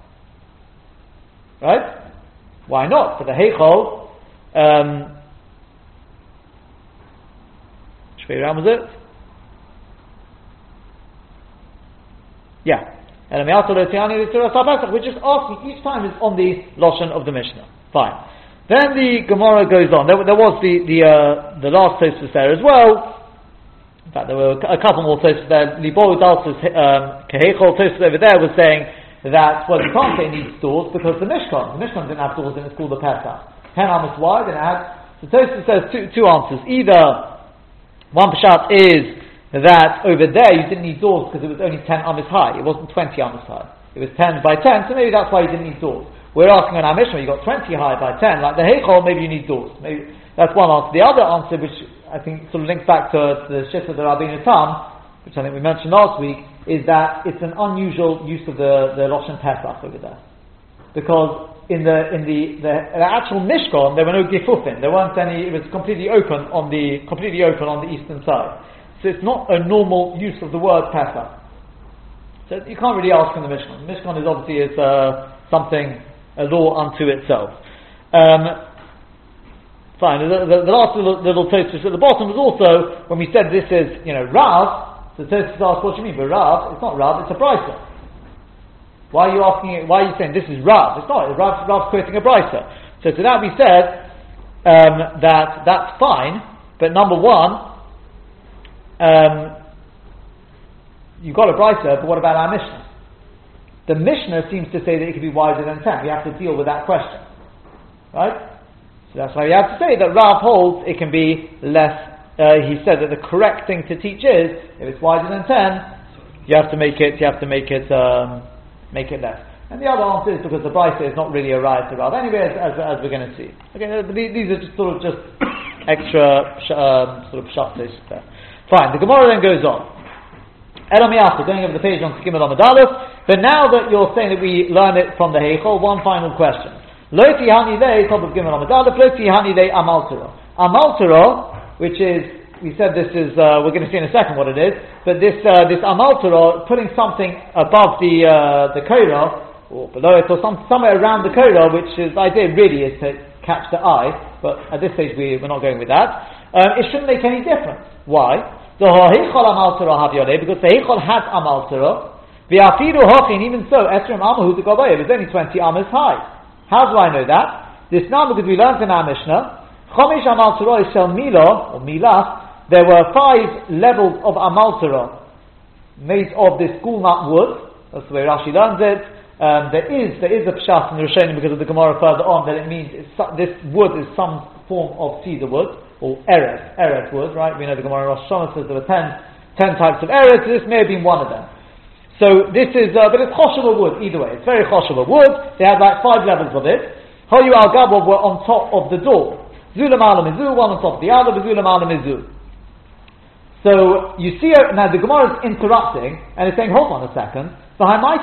Right? Why not? For the Heichol, um, Shvei was it? Yeah. And we're just asking, each time is on the Lashon of the Mishnah. Fine. Then the Gemara goes on. There, there was the, the, uh, the last Tosfos there as well. In fact, there were a couple more Tosfos there. Libo Dalsus, um, Kehechol Tosfos over there was saying that, well, you can't say needs doors because the Mishkan, the Mishkan didn't have doors and it's called the Pesach. 10 amos wide and it had, so Tosfos says two, two answers. Either, one Peshat is that over there you didn't need doors because it was only 10 amas high. It wasn't 20 amas high. It was 10 by 10, so maybe that's why you didn't need doors. We're asking on our Mishnah, you got 20 high by 10, like the Heichol, maybe you need doors. Maybe that's one answer. The other answer, which I think sort of links back to, to the Shita of the Rabbeinu Tam, which I think we mentioned last week, is that it's an unusual use of the, the Loshen Pesach over there. Because in the in the, the, the actual Mishkan there were no gifufin. There weren't any. It was completely open on the completely open on the eastern side. So it's not a normal use of the word Pesach. So you can't really ask in the Mishkan. The Mishkan is obviously is uh, something a law unto itself. Um, fine. The, the, the last little, little Tosfos at the bottom was also when we said this is you know Rav. The Tosfos asked, "What do you mean?" But Rav, it's not Rav. It's a brisa. Why are you asking? Why are you saying this is Rav? It's not. Rav, Rav's quoting a brisa. So to that we said um, that that's fine. But number one, um, you got a brisa, but what about our Mishnah? The Mishnah seems to say that it could be wider than 10. We have to deal with that question. Right? So that's why we have to say that Rav holds it can be less. Uh, he said that the correct thing to teach is, if it's wider than 10, you have to make it, you have to make it, um, make it less. And the other answer is because the brisa is not really a right to Rav. Anyway, as, as, as we're going to see. Okay, these are just sort of just [coughs] extra um, sort of shaftes there. Fine, the Gemara then goes on. Elamiyasa, going over the page on Gimel Aleph. But now that you're saying that we learn it from the Heichel, one final question. Loti Hani Le, top of Gimel Aleph, Loti Hani Le Amaltero. Amaltero, which is we said this is, uh, we're going to see in a second what it is, but this, uh, this Amal putting something above the, uh, the Korah, or below it, or some, somewhere around the Korah, which is, the idea really is to catch the eye, but at this stage we, we're not going with that. Um, it shouldn't make any difference. Why? The Heichal Amal Torah because the Heichal has Amal Torah, V'afiru hochin, even so, Esrim Amahu the Gabay, it was only 20 amas high. How do I know that? This now because we learned in our Mishnah, Chomish Amal is Shel Milo, or Milas, there were five levels of Amal Torah made of this gulnut wood, that's the way Rashi learns it. Um, there is there is a pshat in the Rishonim because of the Gemara further on that it means this wood is some form of cedar wood or eretz, eretz wood, right? We know the Gemara Rosh Hashanah says there were ten, ten types of eretz, this may have been one of them. So this is, uh, but it's chosheva wood either way. It's very chosheva wood. They had like five levels of it. Hoyu al gabov were on top of the door. Zulam mizu, one on top of the other. Zulam mizu. So you see, uh, now the Gemara is interrupting and it's saying, hold on a second. Behind my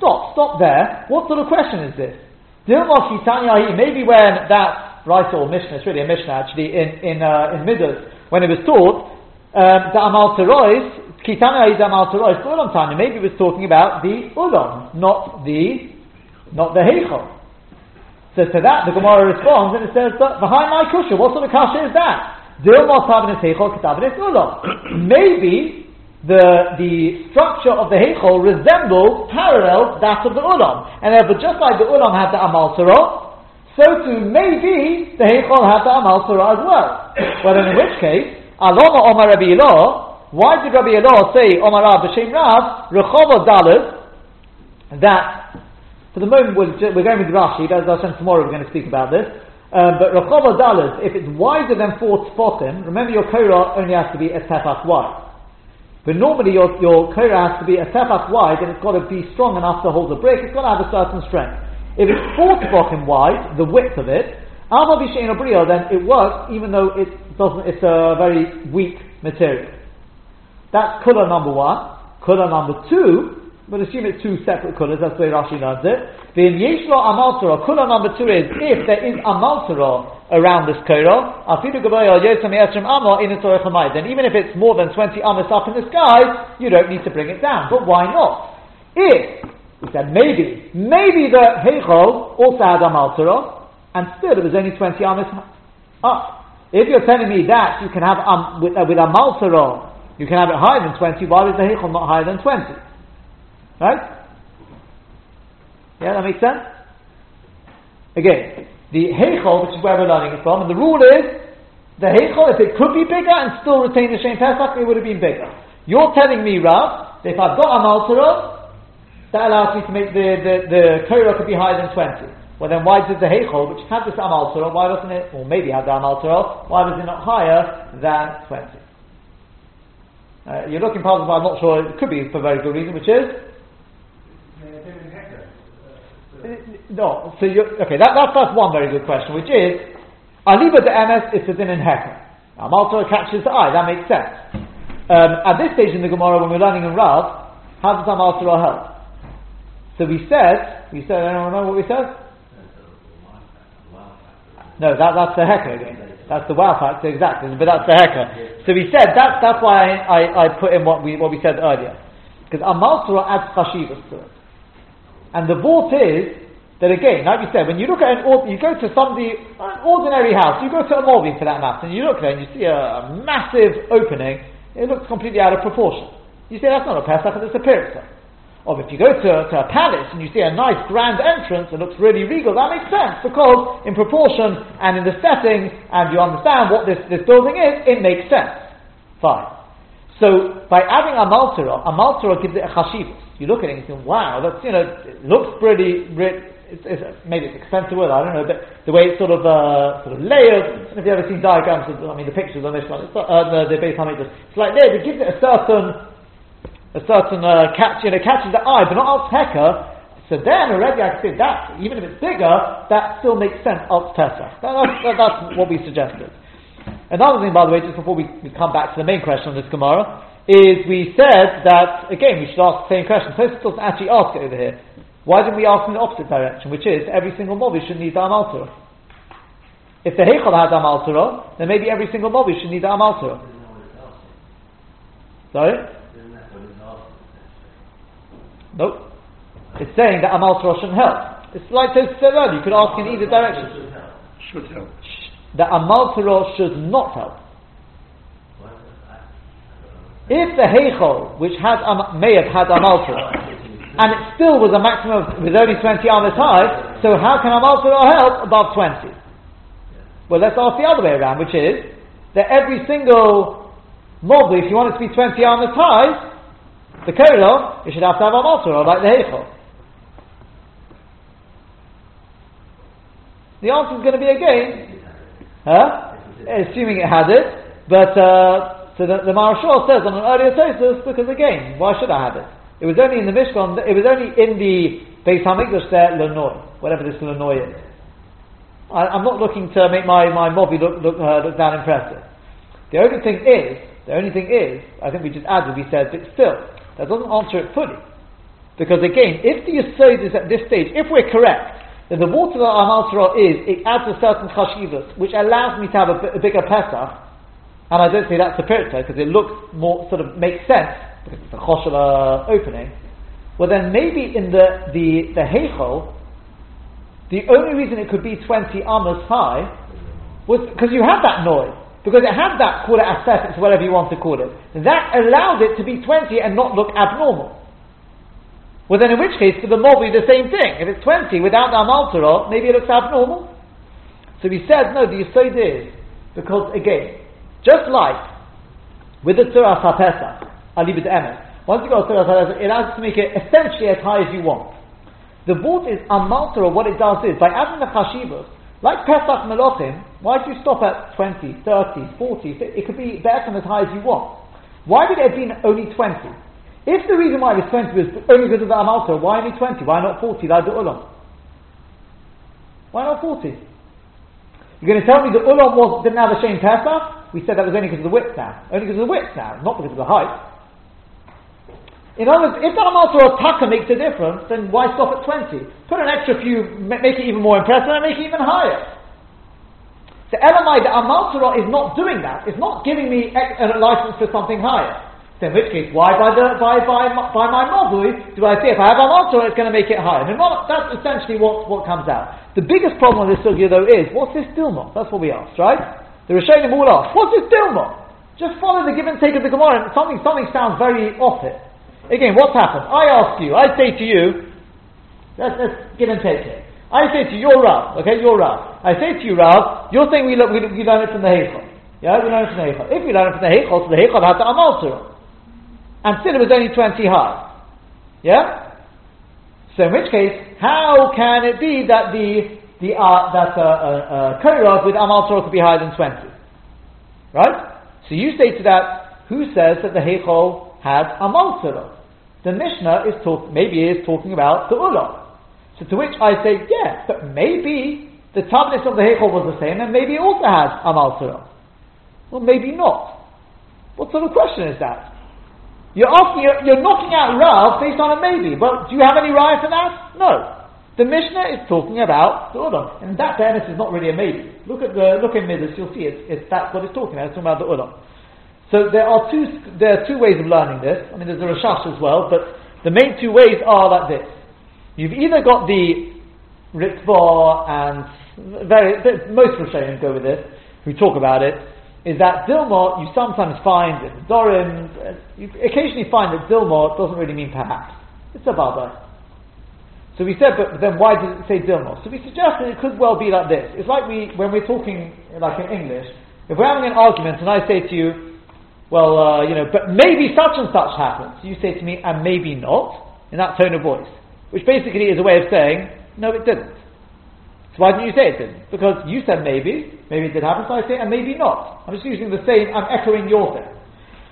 stop, stop there. What sort of question is this? Maybe when that right or Mishnah, it's really a Mishnah actually in in uh, in Midas when it was taught um, the Amal Terois Kitana is Amal Torah, Ulam Tanya. Maybe it was talking about the Ulam, not the not the Heichel. So to that the Gemara responds and it says behind my kusha, what sort of kasha is that? [clears throat] Maybe the the structure of the Heichel resembles, parallels that of the Ulam. And therefore just like the Ulam had the Amal so too maybe the Heichel had the Amal as well. [coughs] But in which case, Aloma Omar Rabbi Ilah, why did Rabbi Elor say Omar Rav B'Shem Rav Rechova Dalet that for the moment we're, we're going with Rashi. That's our tomorrow. We're going to speak about this. Um, but Rechova Dalet, if it's wider than four tfotim, remember your Korah only has to be a tefach wide. But normally your, your Korah has to be a tefach wide, and it's got to be strong enough to hold the brick. It's got to have a certain strength. If it's four tfotim wide, the width of it, Alma B'Shem then it works even though it doesn't. It's a very weak material. That's kula number one. Kula number two, but assume it's two separate kulas, that's the way Rashi learns it. The yeshlo amaltara, kula number two is if there is amaltara around this korah, then even if it's more than 20 amos up in the sky, you don't need to bring it down. But why not? If, we said maybe, maybe the heichol also had amaltara, and still it was only 20 amos up. If you're telling me that you can have um, with, uh, with you can have it higher than 20. Why is the Heichel not higher than 20? Right? Yeah, that makes sense? Again, the Heichel, which is where we're learning it from, and the rule is the Heichel, if it could be bigger and still retain the Shem Pesach, it would have been bigger. You're telling me, Rav, that if I've got a Maltara, that allows me to make the, the, the could be higher than 20. Well then why did the Heichel, which had this Amal why wasn't it, or maybe had the Amal why was it not higher than 20? Uh, you're looking but I'm not sure. It could be for a very good reason, which is. No, so you okay. That, that's that's one very good question, which is Aliba the MS is a din in heker. Amalto catches the eye. That makes sense. Um, at this stage in the Gemara, when we're learning in Rav, how does Amalto help? So we said, we said, anyone know what we said? No, that, that's the heker again. That's the wow factor, exactly. But that's the heker. So we said that's that's why I, I, I, put in what we what we said earlier, because Amal Surah adds chashivas to it, and the vault is that again, like we said, when you look at an you go to somebody an ordinary house, you go to a Malvi for that matter, and you look there and you see a, a, massive opening, it looks completely out of proportion. You say that's not a Pesach, it's a Pirsa. Or if you go to, to a palace and you see a nice grand entrance that looks really regal, that makes sense because in proportion and in the setting and you understand what this, this building is, it makes sense. Fine. So by adding a maltara, a maltara gives it a chashivas. You look at it and you think, wow, that's, you know, it looks pretty, it's, it's, maybe it's expensive word, I don't know, but the way it's sort of, uh, sort of layered, and if you've ever seen diagrams of, I mean, the pictures on this one, it's, uh, the, the base it's like layered, it gives it a certain, a certain uh, catch, you know, catches the eye, but not alt hecker. So then already I can say that, even if it's bigger, that still makes sense alt pesach. That, that, that's what we suggested. Another thing, by the way, just before we, we come back to the main question on this Gemara, is we said that, again, we should ask the same question. Tosfos doesn't actually ask it over here. Why didn't we ask in the opposite direction, which is every single mobi should need Dam Altar? If the Heichal has Amal Torah, then maybe every single Mobi should need the Amal Torah. Isn't that what it's asking? Sorry? Isn't that what it's? Nope. It's saying that Amal Torah shouldn't help. It's like they said earlier, you could ask in either direction. Should help. That Amal Torah should not help. If the Heichal, which has Am- may have had Amal Torah, and it still was a maximum of, with only 20 amas high, so how can Amal Torah help above 20? Well, let's ask the other way around, which is that every single mob, if you want it to be 20 amas high, the Korah, you should have to have Amal Torah, like the Heichal. The answer is going to be again, huh? Assuming it had it, but uh, so the, the Maharshal says on an earlier Tosus, because again, why should I have it? It was only in the Mishkan, it was only in the Beis Hamikdash there, Lenoi, whatever this Lenoi is. I, I'm not looking to make my, my mobby look, look, uh, look down impressive. The only thing is, the only thing is, I think we just added, we said, but still, that doesn't answer it fully. Because again, if the Yisod is at this stage, if we're correct, then the water that Amal Torah is, it adds a certain chashivas, which allows me to have a, bigger Pesach, and I don't say that's a pirta, because it looks more, sort of makes sense, because it's a choshala opening, well then maybe in the, the, the Heichel, the only reason it could be 20 amas high was because you had that noise. Because it had that, call it aesthetics, whatever you want to call it. That allowed it to be 20 and not look abnormal. Well then in which case, for the mob, be the same thing. If it's 20 without the Amal Torah, maybe it looks abnormal. So he said, no, the Yisod is, because again, just like with the Torah HaPesach, to Emes, once you go to Torah HaPesach, it allows you to make it essentially as high as you want. The vote is Amal Torah, what it does is, by adding the Chashivas, like Pesach Melochim, why do you stop at 20, 30, 40? It could be better as high as you want. Why would it have been only 20? If the reason why it was 20 was only because of the Amal Torah, why only 20? Why not 40 like the Ulam? Why not 40? You're going to tell me the Ulam was, didn't have a shame Pesach? We said that was only because of the width now. Only because of the width now, not because of the height. In other words, if the Amal Torah Taka makes a difference, then why stop at 20? Put an extra few, make it even more impressive, and make it even higher. So Elamai, the Amal Torah is not doing that. It's not giving me a license for something higher. So in which case, why by the by by by my moduli do I say if I have Amal Torah, it's going to make it higher? And that's essentially what, what comes out. The biggest problem with this sugya though is what's this Dilma? That's what we asked, right? The Rishonim all asked, what's this Dilma? Just follow the give and take of the Gemara. and Something something sounds very off it. Again, what's happened? I ask you, I say to you, let's, let's give and take it. I say to you, you're Rav, okay, you're Rav. I say to you, Rav, you're saying we, we, we learn it from the Heichel. Yeah, we learn it from the Heichel. If we learn it from the Heichel, so the Heichel had the Amal Torah. And still it was only 20 high. Yeah? So in which case, how can it be that the, the, uh, that, uh, uh, uh, with Amal Torah could be higher than 20? Right? So you say to that, who says that the Heichel has Amal Torah? The Mishnah is talk, maybe is talking about the Ulah. So to which I say, yes, but maybe the tablet of the Heichel was the same, and maybe it also has Amal Torah. Well, maybe not. What sort of question is that? You're asking, you're, you're knocking out Rav based on a maybe, but do you have any right for that? No. The Mishnah is talking about the Ulam, and that fairness is not really a maybe. Look at the look in Midas, you'll see it's, it's that's what it's talking about. It's talking about the Ulam. So there are two there are two ways of learning this. I mean, there's a Rashash as well, but the main two ways are like this. You've either got the Ritva and very most Rishonim go with this, who talk about it, is that Dilma you sometimes find in the Dorim, uh, you occasionally find that Dilma doesn't really mean perhaps. It's a Baba. So we said, but then why does it say Dilma? So we suggested it could well be like this. It's like we, when we're talking like in English, if we're having an argument and I say to you, well, uh, you know, but maybe such and such happens. You say to me, and maybe not, in that tone of voice. Which basically is a way of saying, no, it didn't. So why didn't you say it didn't? Because you said maybe, maybe it did happen, so I say, and maybe not. I'm just using the same, I'm echoing your thing.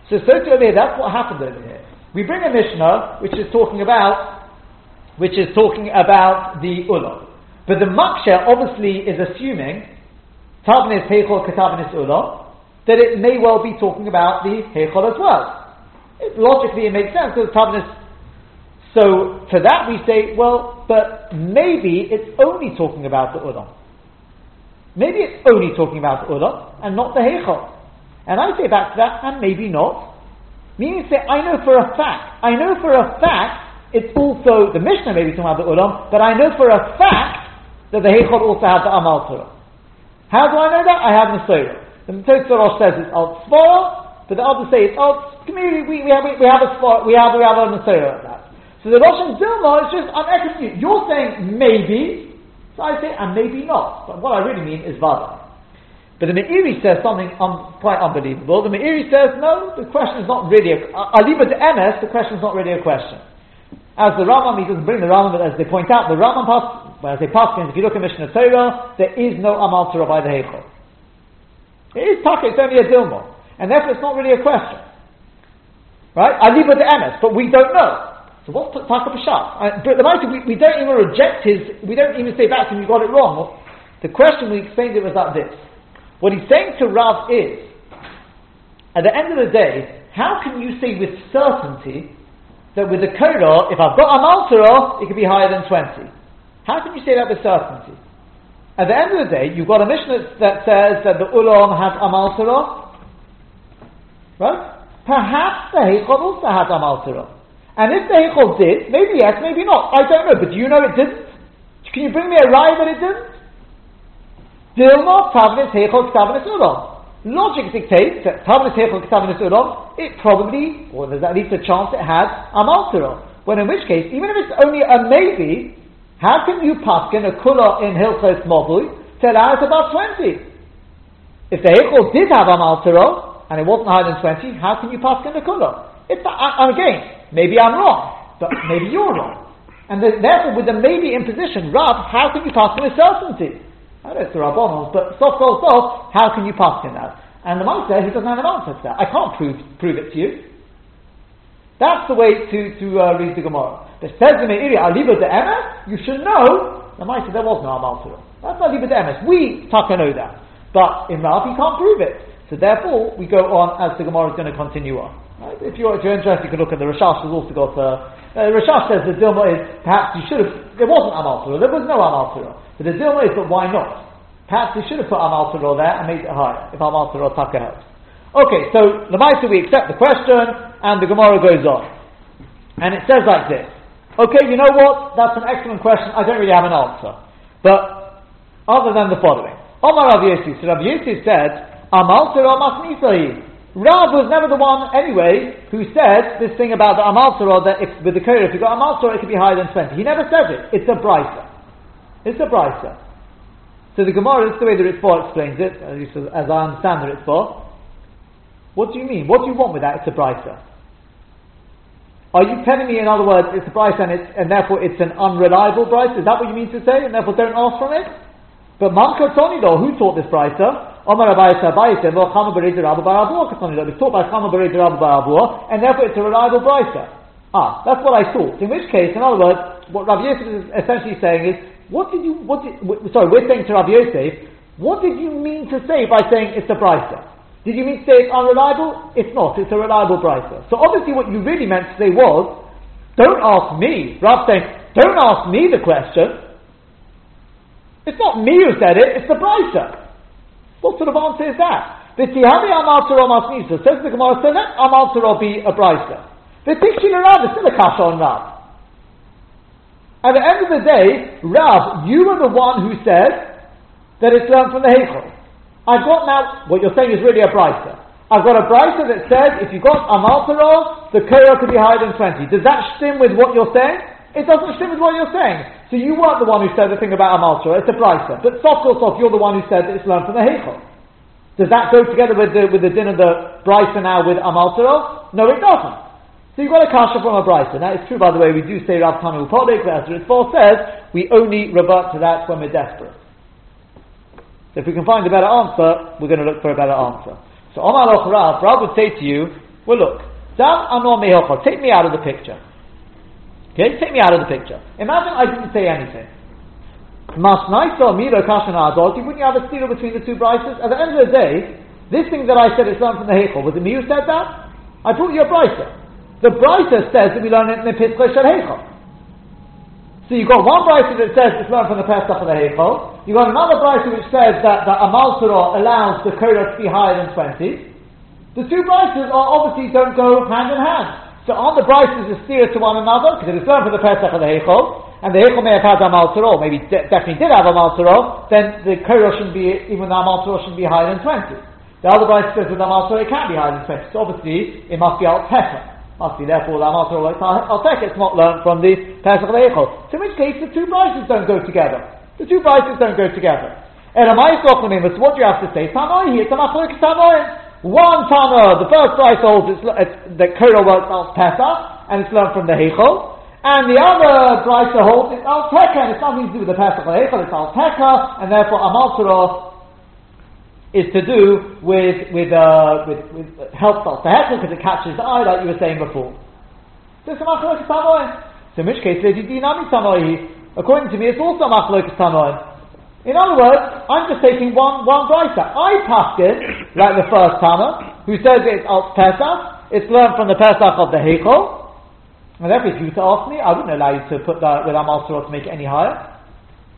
So, so to over here, that's what happened over here. We bring a Mishnah, which is talking about, which is talking about the Ulah. But the Maksha obviously is assuming, Tabnis Katabnis that it may well be talking about the Heichol as well. It, logically, it makes sense because Tabnis so for that we say, well, but maybe it's only talking about the Udon. Maybe it's only talking about the Ulam and not the Heichel. And I say back to that, and maybe not. Meaning to say, I know for a fact, I know for a fact, it's also, the Mishnah maybe talking about the Ulam, but I know for a fact that the Heichel also had the Amal Torah. How do I know that? I have the Nesorah. The Tosfot says it's Al but the others say it's Al we, we, have, we, have a spot, we have, we have a Nesorah of that. So the Russian Dilma is just, I'm you, you're saying maybe, so I say, and maybe not. But what I really mean is Vada. But the Meiri says something quite unbelievable. The Meiri says, no, the question is not really a, it to MS, the question is not really a question. As the Rambam, he doesn't bring the Rambam, but as they point out, the Rambam pass, when I say Paskins, if you look at Mishnah Torah, there is no Amal Torah by the Heichel. It is Taka, it's only a Dilma. And therefore it's not really a question. Right? I leave it to MS, but we don't know. So what's Taka Pshat? Uh, but the matter, we, we don't even reject his, we don't even say back to him, you got it wrong. The question we explained it was like this. What he's saying to Rav is, at the end of the day, how can you say with certainty that with the Korah, if I've got a Maltara, it could be higher than 20? How can you say that with certainty? At the end of the day, you've got a Mishnah that says that the Ulam has a Maltara, right? Perhaps the Heichot also has a Maltara. And if the Heichot did, maybe yes, maybe not. I don't know, but do you know it didn't? Can you bring me a rye that it didn't? Dilma Tavnis Heichot Tavnis Ulam. Logic dictates that Tavnis Heichot Tavnis Ulam, it probably, or there's at least a chance it had Amal Torah. When in which case, even if it's only a maybe, how can you paskin a kula in Hilchos Mobui to allow it above 20? If the Heichot did have Amal Torah, and it wasn't higher than 20, how can you paskin a kula? It's, and again, maybe I'm wrong, but maybe you're wrong. And the, therefore, with the maybe imposition, Rab, how can you pass him with certainty? I don't know it's the Rabbanons, but soft goes soft, how can you pass in that? And the monk says he doesn't have an answer to that. I can't prove, prove it to you. That's the way to, to uh, read the Gemara. The says the Meiri, Aliba de Emes, you should know, the Maisa, there was no Amal Torah. That's Aliba de Emes. We, Taka, know that. But in Rav, he can't prove it. So therefore, we go on as the Gemara is going to continue on. Right? If, you're, if you're interested, you can look at the Rashash has also got, uh, uh, Rashash says the Dilma is, perhaps you should have, there wasn't Amal Torah, there was no Amal Torah. But the Dilma is, but why not? Perhaps they should have put Amal Torah there and made it higher, if Amal Torah Taka helps. Okay, so Lamaisa we accept the question, and the Gemara goes on. And it says like this. Okay, you know what? That's an excellent question. I don't really have an answer. But, other than the following. Omar Rav Yossi, so Rav Yossi said, Amal Torah Masnisahi. Rav was never the one, anyway, who said this thing about the Amal Torah, that if, with the Korah, if you got Amal Torah, it could be higher than 20. He never said it. It's a Brisa. It's a Brisa. So the Gemara, this is the way the Ritva explains it, at least as I understand the Ritva. What do you mean? What do you want with that? It's a Brisa. Are you telling me, in other words, it's a Brisa and, it's, and therefore it's an unreliable Brisa? Is that what you mean to say? And therefore don't ask from it? But Mamka though, who taught this Brisa? Omar Abayis Abayis said, well, Chama Bereiz Rabba Barabua, it's taught by Chama Bereiz Rabba Barabua, and therefore it's a reliable brisa. Ah, that's what I thought. In which case, in other words, what Rav Yosef is essentially saying is, what did you, what did, sorry, we're saying to Rav Yosef, what did you mean to say by saying it's a brisa? Did you mean to say it's unreliable? It's not, it's a reliable brisa. So obviously what you really meant to say was, don't ask me. Rav saying, don't ask me the question. It's not me who said it, it's the brisa. What sort of answer is that? V'tihavi amal Torah masnisa. Says the Gemara, so let amal Torah be a brisa. V'tikshi Rav is still a kasha on Rav. At the end of the day, Rav, you are the one who said that it's learned from the Heichel. I've got now, what you're saying is really a brisa. I've got a brisa that says if you've got amal Torah, the Korah could be higher than 20. Does that stem with what you're saying? It doesn't stem with what you're saying. So you weren't the one who said the thing about Amal Torah, it's a brisa. But soft or soft, you're the one who said that it's learned from the Heichel. Does that go together with the, with the din of the brisa now with Amal Torah? No, it doesn't. So you've got a kasha from a brisa. Now it's true, by the way, we do say Rav Tanu Podik, but as the Ritva says, we only revert to that when we're desperate. So if we can find a better answer, we're going to look for a better answer. So Omar Rav, Rav would say to you, well look, take me out of the picture. Okay, take me out of the picture. Imagine I didn't say anything. Masnaisa Miro Kashana Adolti, wouldn't you have a steal between the two brises? At the end of the day, this thing that I said is learned from the Heichel, was it me who said that? I brought you a brisa. The brisa says that we learn it in the Pitzche Shel Heichel. So you've got one brisa that says it's learned from the Pesach of the Heichel, You've got another Brisa which says that, that a Malsara allows the Korah to be higher than 20. The two Brisas are obviously don't go hand in hand. So aren't the Brisas a steer to one another? Because if it's learned from the Pesach of the Heichol, and the Heichol may have had a Malsara, maybe de- definitely did have a Malsara, then the Korah shouldn't be, even the Malsara shouldn't be higher than 20. The other Brisa says with the Malsara it can be higher than 20. So obviously it must be Al must be therefore the Malsara I'll take it's not learned from the Pesach of the Heichol. So in which case the two Brisas don't go together. The two Brisas don't go together. And am I talking so what do you have to say? Tanoi, it's a machlok Tanoi. One Tana, the first Bryce holds it's, it's, the Korah works out Pesach, and it's learned from the Heichel. And the other Bryce holds it's Al Teka, and it's nothing to do with the Pesach or Heichel, it's Al Teka, and therefore Amal is to do with with uh, with, with helps Al Tehechel because it catches the eye, like you were saying before. So it's a machlok So in which case, according to me, it's also a machlok in other words, I'm just taking one one brisa. I paskin like the first Tana, who says it's Alt Pesach. It's learned from the Pesach of the Heichel. And therefore, if you were to ask me, I wouldn't allow you to put that with Amal Surah to make it any higher.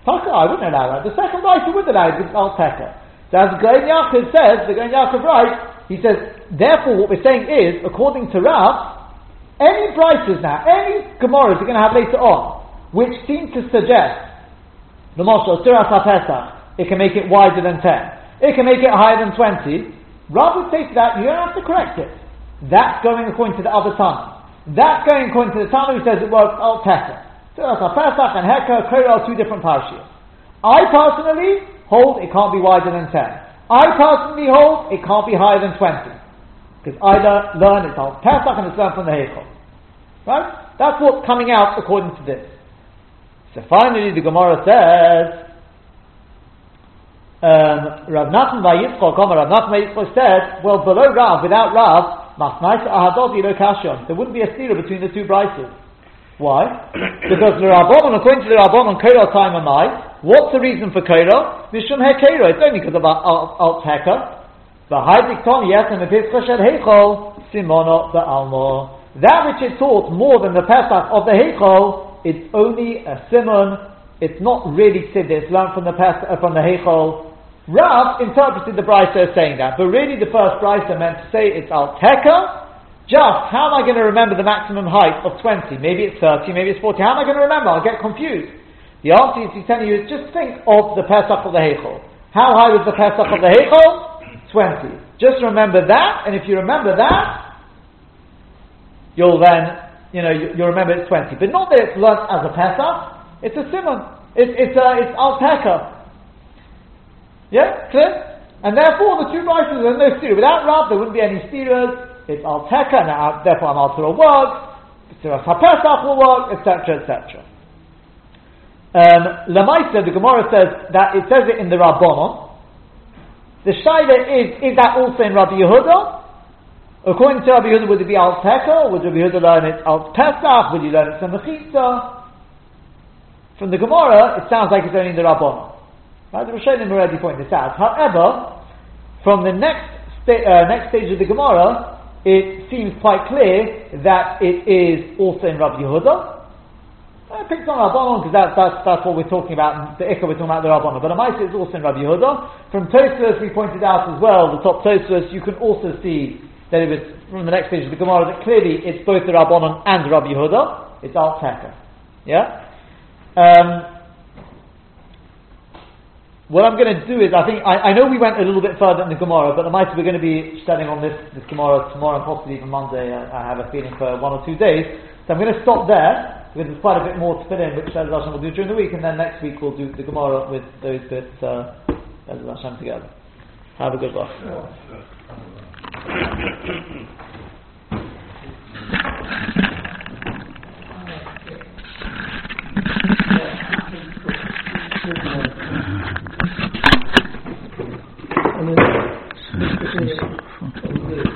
Taka, I wouldn't allow that. The second brisa would allow it with Alt Pesach. So as Gaon Yaakov says, the Gaon Yaakov writes, he says, therefore, what we're saying is, according to Rav, any brises now, any Gemaras you're going to have later on, which seem to suggest the Moshe, Suras HaPesach, it can make it wider than 10. It can make it higher than 20. Rather say that, you don't have to correct it. That's going according to the other Tana. That's going according to the Tana who says it works Al Pesach. Suras HaPesach and Heka, Korah two different parashiyos. I personally hold it can't be wider than 10. I personally hold it can't be higher than 20. Because I learn it's Al Pesach and it's learned from the Hekel. Right? That's what's coming out according to this. So finally, the Gemara says, um, Rav Nachman Vayitzchok, Rav Nachman Vayitzchok said, well, below Rav, without Rav, Machnais Ahadot Yilo Kashon. There wouldn't be a steeler between the two brises. Why? [coughs] because the Rabbanon, according to the Rabbanon, Kairah time am I. What's the reason for Kairah? Mishum He Kairah. It's only because of Alt Heka. The Haidikton, yes, and the Pesach Shed Heichol, Simono the Almo. That which is taught more than the Pesach of the Heichol it's only a simon, it's not really siddur, it's learned from the, uh, from the Heichol. Rav interpreted the Brisa as saying that, but really the first Brisa meant to say it's Al Teka, just how am I going to remember the maximum height of 20? Maybe it's 30, maybe it's 40. How am I going to remember? I'll get confused. The answer he's telling you is just think of the Pesach of the Heichol. How high was the Pesach of the Heichol? 20. Just remember that, and if you remember that, you'll then you know, you, will remember it's 20. But not that it's learnt as a Pesach, it's a Simon. It's, it's, uh, it's Al Yeah, clear? And therefore the two Brises are no steer. Without Rav, there wouldn't be any steerers. It's Al Teka, and therefore Al Torah works. Surah HaPesach will work, etc., etc. Um, Lamaisa, the Gemara says that it says it in the Rabbanon. The Shaila is, is that also in Rabbi Yehuda? According to Rabbi Yehuda, would it be Al Teka? Would Rabbi Yehuda learn it Al Pesach? Would you learn it from the Chitza? From the Gemara, it sounds like it's only in the Rabbanah. Right? The Rishonim already pointed this out. However, from the next, sta- uh, next stage of the Gemara, it seems quite clear that it is also in Rabbi Yehuda. I picked on Rabbanon because that's, that's, that's what we're talking about. The Ikka we're talking about the Rabbanon. But Amaisa is also in Rabbi Yehuda. From Tosfos we pointed out as well, the top Tosfos, you can also see that it was from the next page of the Gemara that clearly it's both the Rabbanon and Rabbi Yehuda. It's Al Taka. Yeah? Um, what I'm going to do is, I think, I, I, know we went a little bit further in the Gemara, but the might we're going to be studying on this, this Gemara tomorrow and possibly even Monday, I, I, have a feeling for one or two days. So I'm going to stop there, because there's quite a bit more to fit in, which Shaz Hashem will do during the week, and then next week we'll do the Gemara with those bits, uh, Hashem together. Have a good one. And then,